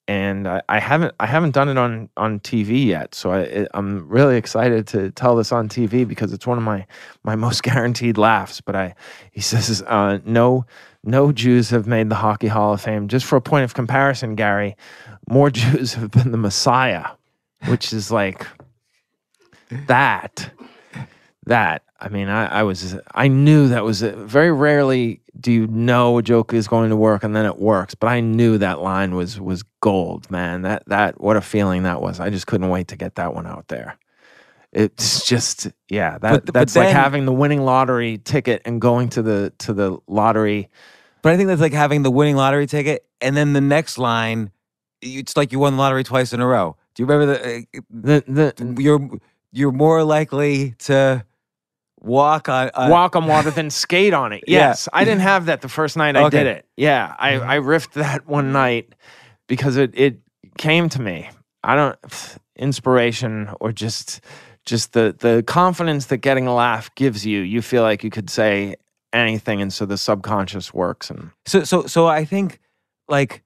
And I, I haven't i haven't done it on on tv yet. So i i'm really excited to tell this on tv because it's one of my my most guaranteed laughs. But i he says uh, no no jews have made the hockey hall of fame. Just for a point of comparison gary more jews have been the messiah which is like that that i mean i, I was i knew that was a, very rarely do you know a joke is going to work and then it works but i knew that line was was gold man. That that what a feeling that was. I just couldn't wait to get that one out there. It's just yeah that But- but that's like having the winning lottery ticket and going to the to the lottery. But I think that's like having the winning lottery ticket, and then the next line, it's like you won the lottery twice in a row. Do you remember the? uh, eh, the the You're you're more likely to walk on. on walk on water than skate on it. Yeah. Yes, I didn't have that the first night I did it. Yeah, I mm-hmm. I riffed that one night because it it came to me. I don't inspiration or just just the the confidence that getting a laugh gives you. You feel like you could say anything, and so the subconscious works. And So so so I think like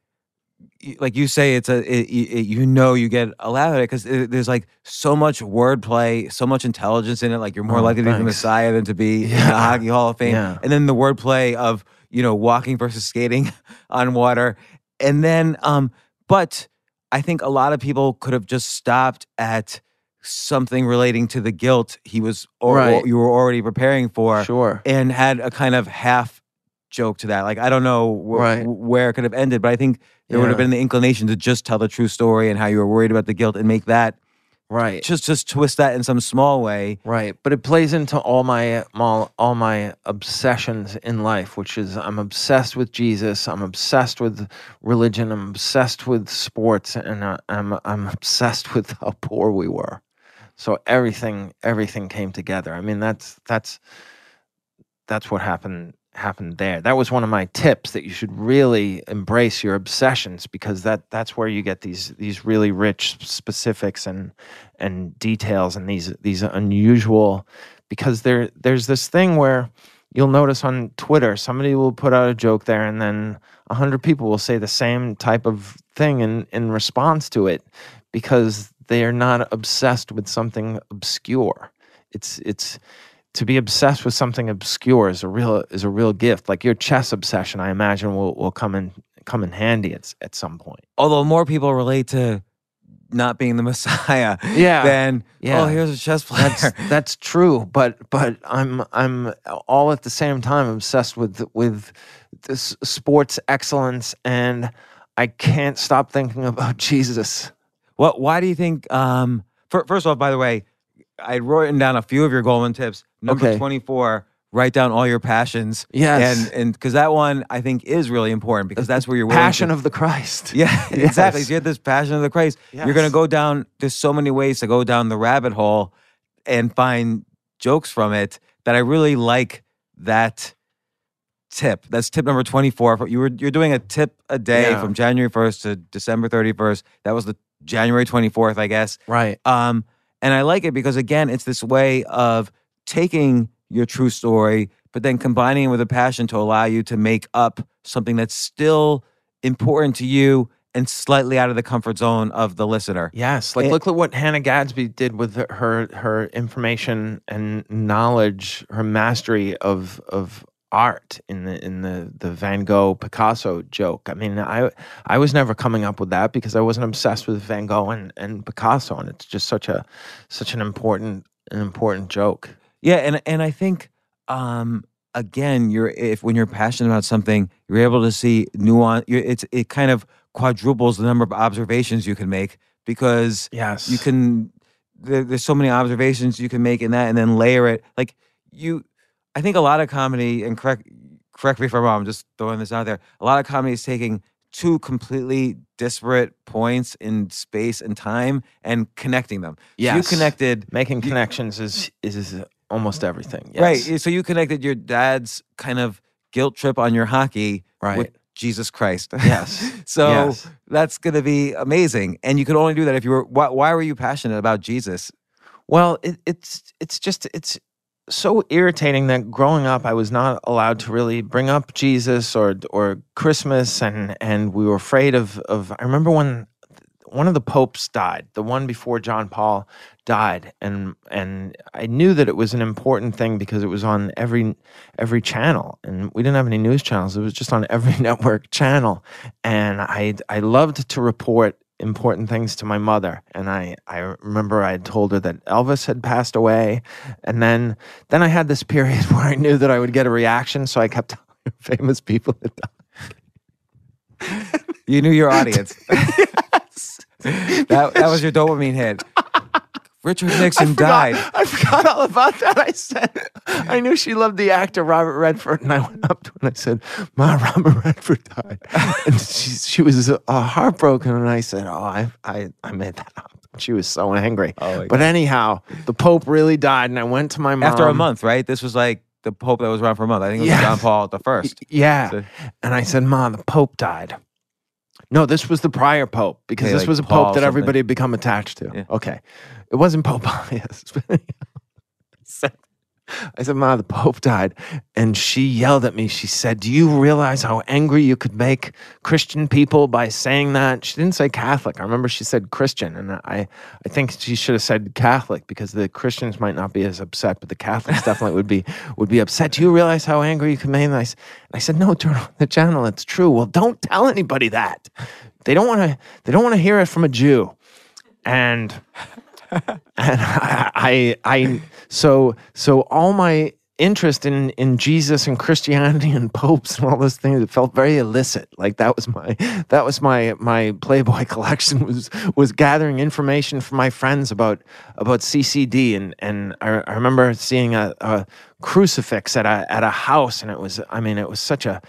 like you say it's a it, it, you know you get a laugh at it because there's like so much wordplay, so much intelligence in it. Like you're more Oh, likely to be the. Messiah than to be in the Hockey Hall of Fame. Yeah. And then the wordplay of you know walking versus skating on water, and then um, but I think a lot of people could have just stopped at something relating to the guilt he was or, Right. you were already preparing for sure, and had a kind of half joke to that. Like I don't know wh- Right. where it could have ended, but I think there would have been the inclination to just tell the true story and how you were worried about the guilt and make that right. just just twist that in some small way. Right, but it plays into all my all, all my obsessions in life, which is I'm obsessed with Jesus, I'm obsessed with religion, I'm obsessed with sports, and uh, I'm I'm obsessed with how poor we were. So everything everything came together. I mean, that's that's that's what happened happened there. That was one of my tips that you should really embrace your obsessions because that that's where you get these these really rich specifics and and details and these these unusual because there there's this thing where you'll notice on Twitter somebody will put out a joke there and then a hundred people will say the same type of thing in in response to it because they are not obsessed with something obscure. It's it's to be obsessed with something obscure is a real is a real gift. Like your chess obsession, I imagine will will come in come in handy at at some point. Although more people relate to not being the Messiah Yeah. than Yeah. oh here's a chess player. That's that's true, but but I'm I'm all at the same time obsessed with with this sports excellence, and I can't stop thinking about Jesus. What? Why do you think? Um, fir- first off, by the way, I written down a few of your Gulman tips. Number Okay. twenty-four. Write down all your passions. Yes. and and because that one I think is really important because that's where you're Passion to, of the Christ. Yeah, exactly. So you have this passion of the Christ. You're gonna go down. There's so many ways to go down the rabbit hole and find jokes from it that I really like that tip. That's tip number 24. You were you're doing a tip a day Yeah. from January 1st to December 31st. That was the January 24th, I guess. Right. Um, and I like it because again, it's this way of taking your true story, but then combining it with a passion to allow you to make up something that's still important to you and slightly out of the comfort zone of the listener. Yes, like It- look at what Hannah Gadsby did with her her information and knowledge, her mastery of of art in the in the the Van Gogh Picasso joke. I mean, I I was never coming up with that because I wasn't obsessed with Van Gogh and, and Picasso, and it's just such a such an important an important joke. Yeah, and and I think um again, you're if when you're passionate about something, you're able to see nuance. It's it kind of quadruples the number of observations you can make because Yes, you can there, there's so many observations you can make in that and then layer it like you i think a lot of comedy and correct correct me if i'm wrong i'm just throwing this out there a lot of comedy is taking two completely disparate points in space and time and connecting them so you connected making connections is is almost everything. Yes. right so you connected your dad's kind of guilt trip on your hockey with jesus christ Yes. so Yes. that's going to be amazing and you could only do that if you were why, why were you passionate about jesus Well, it, it's it's just it's so irritating that growing up I was not allowed to really bring up Jesus or or Christmas and and we were afraid of of I remember when one of the popes died, the one before John Paul died and and I knew that it was an important thing because it was on every every channel and we didn't have any news channels it was just on every network channel and I I loved to report important things to my mother and I I remember I had told her that Elvis had passed away and then then I had this period where I knew that I would get a reaction so I kept telling famous people had died. You knew your audience. that that was your dopamine hit. Richard Nixon died. I forgot all about that. I said, I knew she loved the actor Robert Redford, and I went up to her and I said, "Ma, Robert Redford died," and she she was uh, heartbroken, and I said, "Oh, I I I made that up." She was so angry. Oh, but anyhow, the Pope really died, and I went to my mom After a month, right? This was like the Pope that was around for a month. I think it was. John Paul the first. Yeah, So- and I said, "Ma, the Pope died." No, this was the prior Pope because Okay, this like was a Paul Pope that something. everybody had become attached to. Yeah. Okay, it wasn't Pope Pius. I said, Ma, the Pope died. And she yelled at me. She said, Do you realize how angry you could make Christian people by saying that? She didn't say Catholic. I remember she said Christian. And I, I think she should have said Catholic because the Christians might not be as upset, but the Catholics definitely would be would be upset. Do you realize how angry you can make? And I said, No, turn on the channel. It's true. Well, don't tell anybody that. They don't want to they don't want to hear it from a Jew. And and I, I, so so all my interest in in Jesus and Christianity and popes and all those things it felt very illicit. Like that was my that was my my playboy collection was was gathering information from my friends about about CCD and and I, I remember seeing a, a crucifix at a at a house. And it was I mean it was such a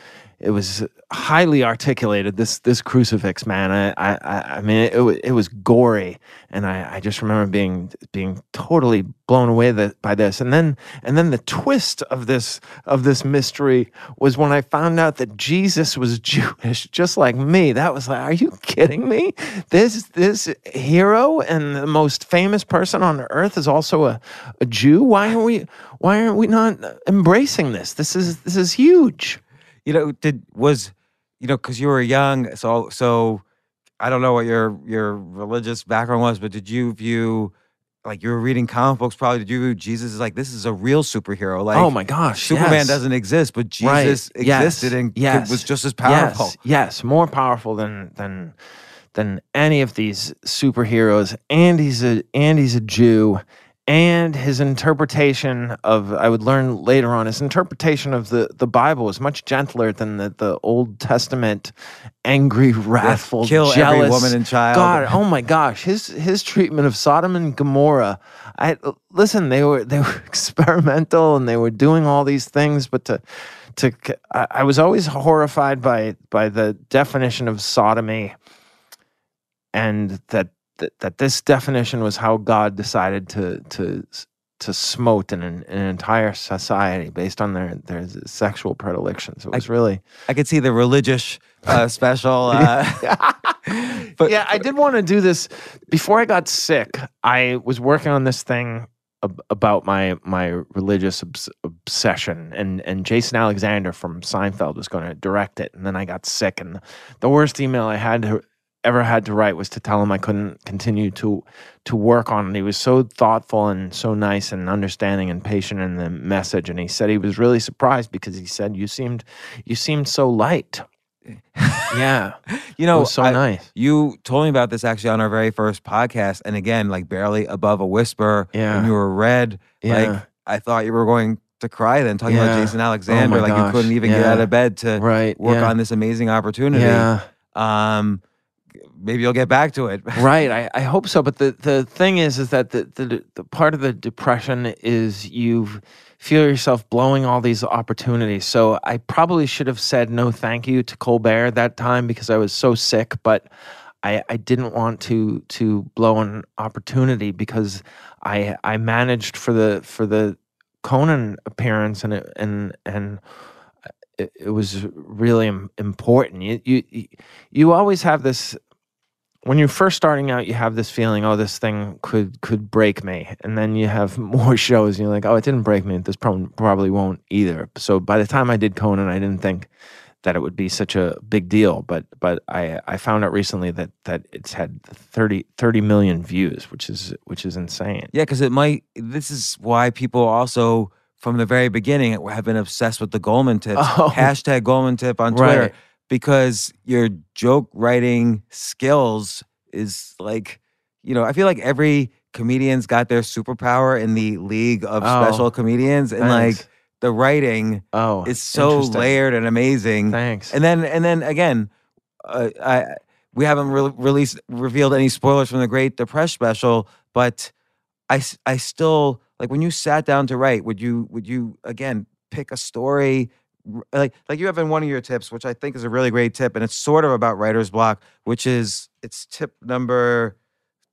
it was highly articulated this this crucifix man. I i I- mean it, it was gory and i i just remember being being totally blown away that, by this. And then and then the twist of this of this mystery was when i found out that jesus was jewish just like me. That was like are you kidding me? This this hero and the most famous person on earth is also a, a jew? Why are we why aren't we not embracing this? This is this is huge You know, did was you know because you were young, so so I don't know what your your religious background was, but did you view like you were reading comic books probably did you read jesus is like this is a real superhero like oh my gosh, superman yes. doesn't exist but Right, jesus yes, existed and could- yes, was just as powerful Yes, yes, more powerful than than than any of these superheroes. And he's a and he's a Jew. And his interpretation of I would learn later on his interpretation of the, the Bible is much gentler than the, the Old Testament angry, wrathful, kill every woman and child. God, oh my gosh, his his treatment of Sodom and Gomorrah. I listen, they were they were experimental and they were doing all these things, but to to I, I was always horrified by by the definition of sodomy and that, that that this definition was how God decided to to to smote an, an entire society based on their their sexual predilections. It was really i could see the religious uh, special uh, but yeah, I did want to do this before I got sick. I was working on this thing ab- about my my religious obs- obsession, and and Jason Alexander from Seinfeld was going to direct it, and then I got sick, and the worst email I had to, ever had to write was to tell him I couldn't continue to to work on it. He was so thoughtful and so nice and understanding and patient in the message, and he said he was really surprised because he said you seemed you seemed so light. yeah, you it know was so I- nice. You told me about this actually on our very first podcast, and again, like barely above a whisper. Yeah. when you were red, Yeah. like I thought you were going to cry. Then talking Yeah. about Jason Alexander, Oh like gosh, you couldn't even get out of bed to Right, work yeah. on this amazing opportunity. Yeah. Um, maybe you'll get back to it. right I, I hope so but the, the thing is is that the, the the part of the depression is you feel yourself blowing all these opportunities so i probably should have said no thank you to colbert that time because i was so sick but i i didn't want to to blow an opportunity because i i managed for the for the conan appearance and it, and and it, it was really important you, you you- you always have this when you're first starting out, you have this feeling, oh, this thing could could break me, and then you have more shows, and you're like, oh, it didn't break me. This probably probably won't either. So by the time I did Conan, I didn't think that it would be such a big deal. But but I I found out recently that that it's had 30, 30 million views, which is which is insane. Yeah, because it might. This is why people also, from the very beginning, have been obsessed with the Gulman tips. Oh. Hashtag Gulman tip on Twitter Right. Because your joke writing skills is like, you know, I feel like every comedian's got their superpower in the league of Oh, special comedians, and thanks. like the writing Oh, is so layered and amazing. Thanks. And then and then again, uh, I we haven't re- released revealed any spoilers from the Great Depresh special, but I I still like when you sat down to write. Would you would you again pick a story? Like like you have in one of your tips, which I think is a really great tip, and it's sort of about writer's block, which is it's tip number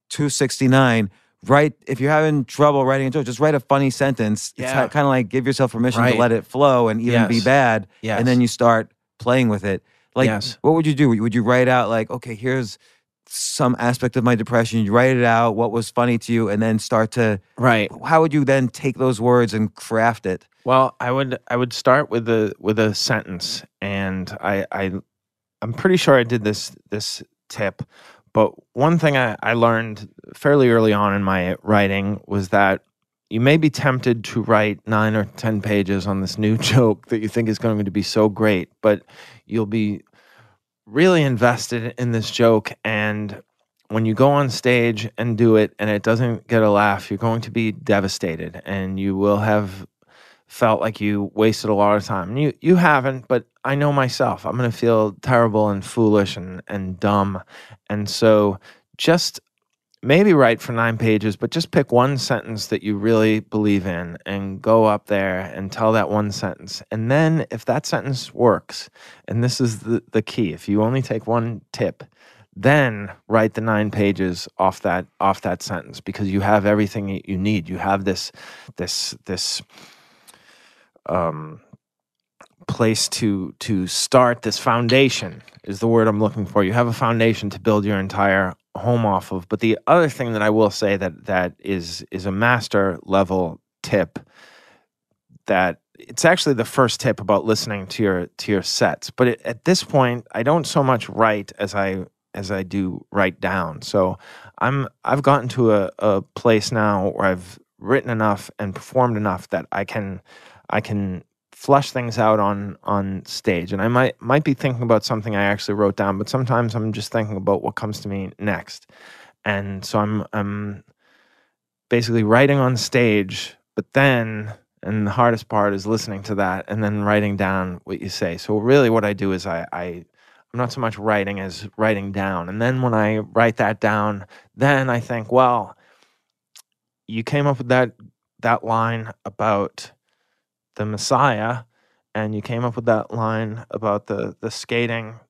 two sixty nine. Write if you're having trouble writing a joke, just write a funny sentence. It's Yeah. kind of like give yourself permission Right. to let it flow and even be bad, Yes. and then you start playing with it. Like, Yes. what would you do? Would you write out like, okay, here's some aspect of my depression. You write it out, what was funny to you, and then start to. right. How would you then take those words and craft it? Well, I would I would start with a with a sentence, and I I I'm pretty sure I did this this tip, but one thing I, I learned fairly early on in my writing was that you may be tempted to write nine or ten pages on this new joke that you think is going to be so great, but you'll be really invested in this joke and when you go on stage and do it and it doesn't get a laugh, you're going to be devastated and you will have felt like you wasted a lot of time. You you haven't, but I know myself. I'm going to feel terrible and foolish and and dumb. And so just maybe write for 9 pages, but just pick one sentence that you really believe in and go up there and tell that one sentence. And then if that sentence works, and this is the the key, if you only take one tip, then write the nine pages off that off that sentence because you have everything you need. You have this this this um place to to start this foundation is the word I'm looking for. You have a foundation to build your entire home off of. But the other thing that I will say that that is is a master level tip that it's actually the first tip about listening to your to your sets. But it, at this point, I don't so much write as I as I do write down. So I'm I've gotten to a, a place now where I've written enough and performed enough that I can I can flush things out on on stage. And I might might be thinking about something I actually wrote down, but sometimes I'm just thinking about what comes to me next. And so I'm I'm basically writing on stage, but then and the hardest part is listening to that and then writing down what you say. So really what I do is I, I I'm not so much writing as writing down. And then when I write that down, then I think, well, you came up with that that line about the Messiah, and you came up with that line about the the skating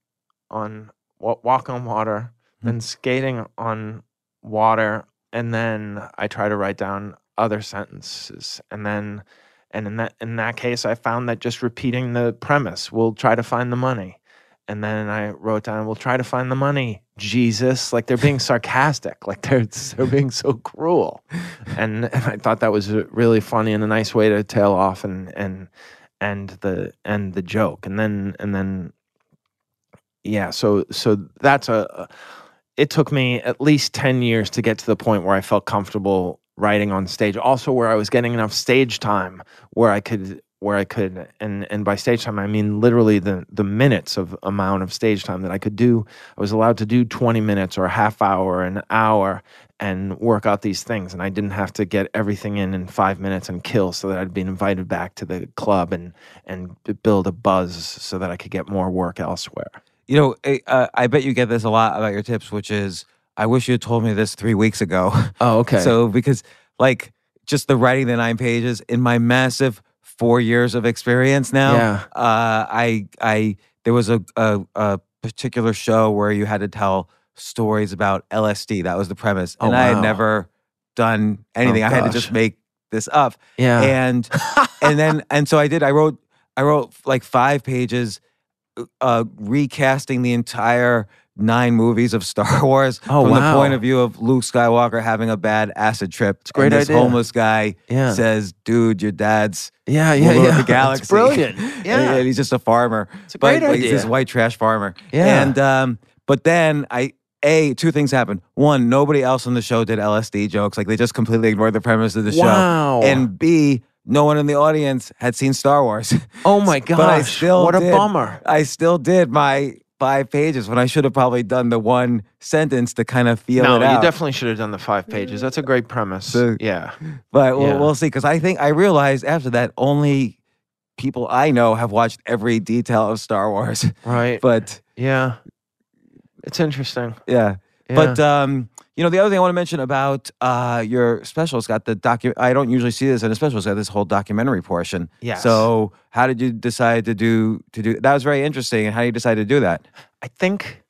on walk on water, hmm. then skating on water, and then I try to write down other sentences, and then and in that in that case, I found that just repeating the premise, we'll try to find the money. And then I wrote down, "We'll try to find the money, Jesus." Like they're being sarcastic, like they're they're being so cruel, and, and I thought that was really funny and a nice way to tail off and and and the and the joke, and then and then yeah. So so that's a. It took me at least ten years to get to the point where I felt comfortable writing on stage. Also, where I was getting enough stage time where I could where I could and and by stage time I mean literally the the minutes of amount of stage time that I could do. I was allowed to do 20 minutes or a half hour, an hour and work out these things and I didn't have to get everything in in 5 minutes and kill so that I'd be invited back to the club and and build a buzz so that I could get more work elsewhere. You know, eh, uh, I bet you get this a lot about your tips, which is, I wish you had told me this three weeks ago. Oh, okay. So because like just the writing the nine pages in my massive four years of experience now, Yeah. uh, I I there was a, a a particular show where you had to tell stories about LSD. That was the premise, Oh, and I had never done anything. I had to just make this up yeah. and and then and so I did. I wrote I wrote like five pages, uh, recasting the entire nine movies of Star Wars Oh, from wow. the point of view of Luke Skywalker having a bad acid trip. It's great this idea. homeless guy Yeah. says, "Dude, your dad's yeah, yeah, yeah. the It's galaxy." brilliant. Yeah. and he's just a farmer. It's a but great like, he's this white trash farmer. Yeah. And um, but then I. A, two things happened. One, nobody else on the show did LSD jokes. Like they just completely ignored the premise of the Wow. show. And B, no one in the audience had seen Star Wars. oh my gosh. But I still what a did. bummer. I still did my five pages when I should have probably done the one sentence to kind of feel no, it out. you definitely should have done the five pages. That's a great premise. So- yeah. but we'll, Yeah. we'll see. Because I think I realized after that only people I know have watched every detail of Star Wars. Right. but yeah. It's interesting. yeah. Yeah. But um, you know, the other thing I want to mention about uh, your special, it's got the docu. I don't usually see this in a special. It's got this whole documentary portion. Yeah. So how did you decide to do to do that? Was very interesting. And how you decide to do that? I think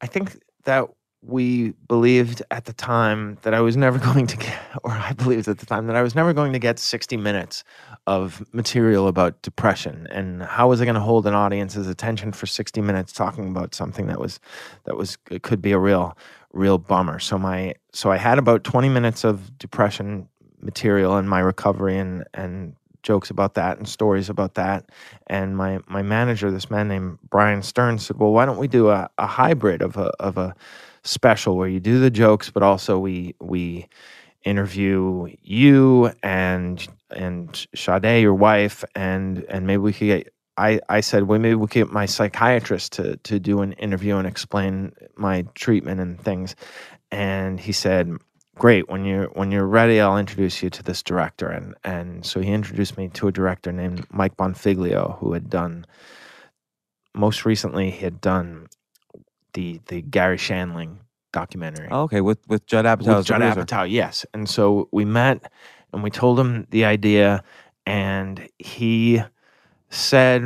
I think that we believed at the time that I was never going to get or I believed at the time that I was never going to get 60 minutes of material about depression and how was I going to hold an audience's attention for 60 minutes talking about something that was that was it could be a real real bummer. So my so I had about 20 minutes of depression material in my recovery and and jokes about that and stories about that. And my my manager, this man named Brian Stern, said, "Well, why don't we do a, a hybrid of a of a special where you do the jokes, but also we we interview you and and Sade, your wife, and and maybe we could get." I, I said, well, maybe we could get my psychiatrist to to do an interview and explain my treatment and things. And he said, great when you're when you're ready i'll introduce you to this director and and so he introduced me to a director named mike bonfiglio who had done most recently he had done the the Garry Shandling documentary Oh, okay, with with Judd Apatow. with Judd producer. Apatow, yes. And so we met and we told him the idea, and he said,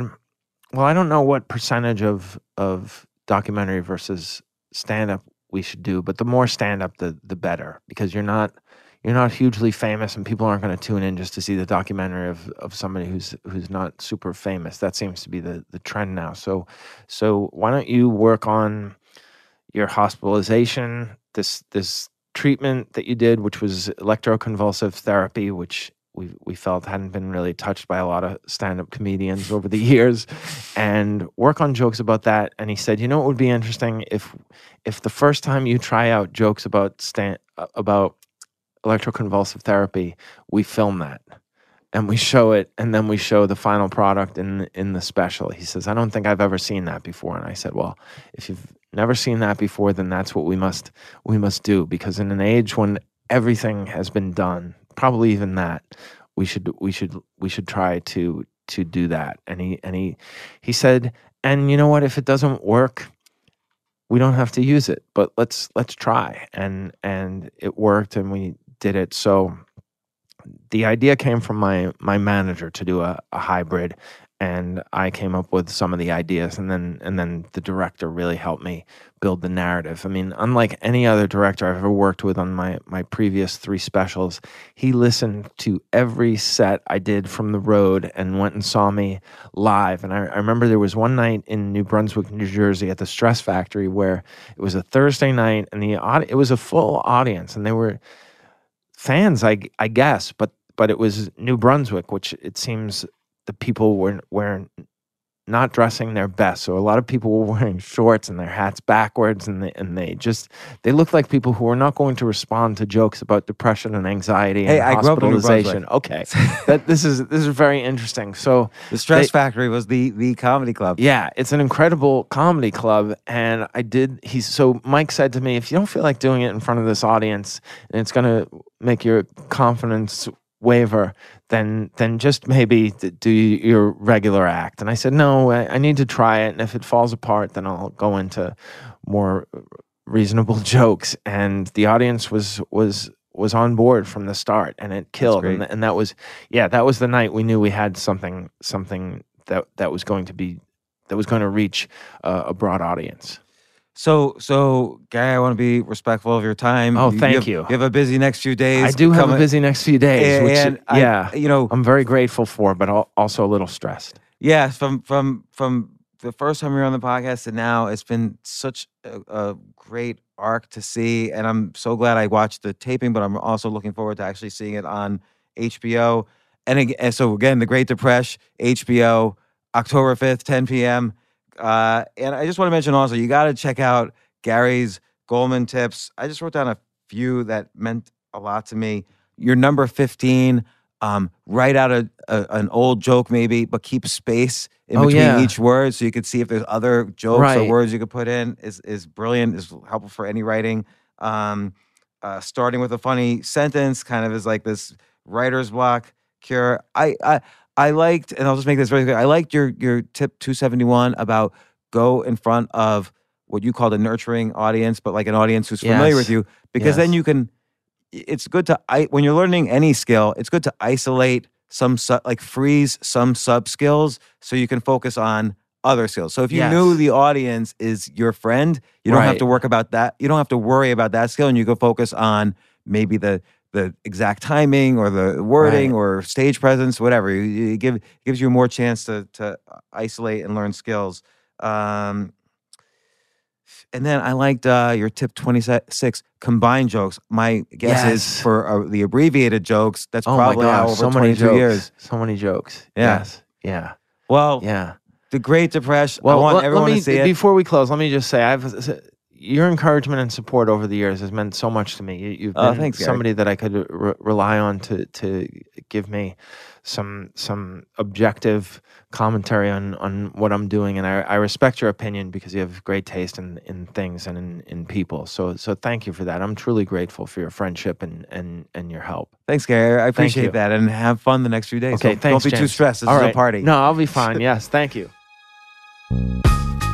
"Well, I don't know what percentage of of documentary versus stand up we should do, but the more stand up, the the better, because you're not." You're not hugely famous, and people aren't going to tune in just to see the documentary of, of somebody who's who's not super famous. That seems to be the, the trend now. So, so why don't you work on your hospitalization, this this treatment that you did, which was electroconvulsive therapy, which we we felt hadn't been really touched by a lot of stand-up comedians over the years, and work on jokes about that. And he said, you know, it would be interesting? If if the first time you try out jokes about stand uh, about electroconvulsive therapy, we film that and we show it and then we show the final product in in the special. He says i don't think i've ever seen that before. And i said well if you've never seen that before then that's what we must we must do because in an age when everything has been done probably even that we should we should we should try to to do that. And he and he he said and you know what? If it doesn't work we don't have to use it but let's let's try. And and it worked and we did it. So the idea came from my my manager to do a, a hybrid and I came up with some of the ideas and then and then the director really helped me build the narrative. I mean, unlike any other director I've ever worked with on my my previous 3 specials, he listened to every set I did from the road and went and saw me live. And I, I remember there was one night in New Brunswick, New Jersey at the Stress Factory where it was a Thursday night and the it was a full audience and they were fans, I I guess, but but it was New Brunswick, which it seems the people were were not dressing their best. So a lot of people were wearing shorts and their hats backwards, and they, and they just they looked like people who were not going to respond to jokes about depression and anxiety Hey, and I grew up in New hospitalization. Okay, that this is this is very interesting. So The Stress They- Factory was the the comedy club. yeah, it's an incredible comedy club. And I did, he's so Mike said to me, if you don't feel like doing it in front of this audience and it's going to make your confidence waver, then then just maybe do your regular act. And I said, no, I, I need to try it. And if it falls apart, then I'll go into more reasonable jokes. And the audience was, was, was on board from the start and it killed and, and that was yeah that was the night we knew we had something something that that was going to be that was going to reach uh, a broad audience. So, so Gary, I want to be respectful of your time. Oh, thank have, you. You have a busy next few days. I do have coming- a busy next few days, and, which I- yeah, you know, I'm very grateful for, but also a little stressed. yeah, from from from the first time you were on the podcast and now, it's been such a, a great arc to see, and I'm so glad I watched the taping. But I'm also looking forward to actually seeing it on HBO. And, and so again, the Great Depresh, HBO, October 5th, 10 p.m. Uh, and I just want to mention also, you got to check out Gary's Gulman tips. I just wrote down a few that meant a lot to me. Your number 15, um, write out a, a an old joke maybe, but keep space in Oh, between yeah. each word so you could see if there's other jokes or words you could put in is is brilliant, is helpful for any writing. Um, uh, starting with a funny sentence kind of is like this writer's block cure. I I I liked, and I'll just make this very clear. I liked your your tip 271 about go in front of what you called a nurturing audience, but like an audience who's familiar with you, because then you can. It's good to I when you're learning any skill, it's good to isolate some like freeze some sub skills so you can focus on other skills. So if you knew the audience is your friend, you don't have to work about that. You don't have to worry about that skill, and you can focus on maybe the the exact timing or the wording Right. or stage presence, whatever. You give it gives you more chance to to isolate and learn skills. Um, and then I liked uh, your tip twenty six combined jokes. My guess is for uh, the abbreviated jokes. That's Oh probably how gosh, over so many jokes. years. So many jokes. Yeah. Yes. Yeah. Well, Yeah. the Great Depresh. Well, I want let, everyone me to see it. before we close. Let me just say, I've your encouragement and support over the years has meant so much to me. You, you've Oh, been thanks, Gary. somebody that I could re- rely on to to give me some some objective commentary on on what I'm doing, and I, I respect your opinion because you have great taste in in things and in, in people. So so thank you for that. I'm truly grateful for your friendship and and and your help. Thanks, Gary. I appreciate that, and have fun the next few days. Okay, don't, thanks. don't be too stressed. This All is right. a party. No, I'll be fine. yes, thank you.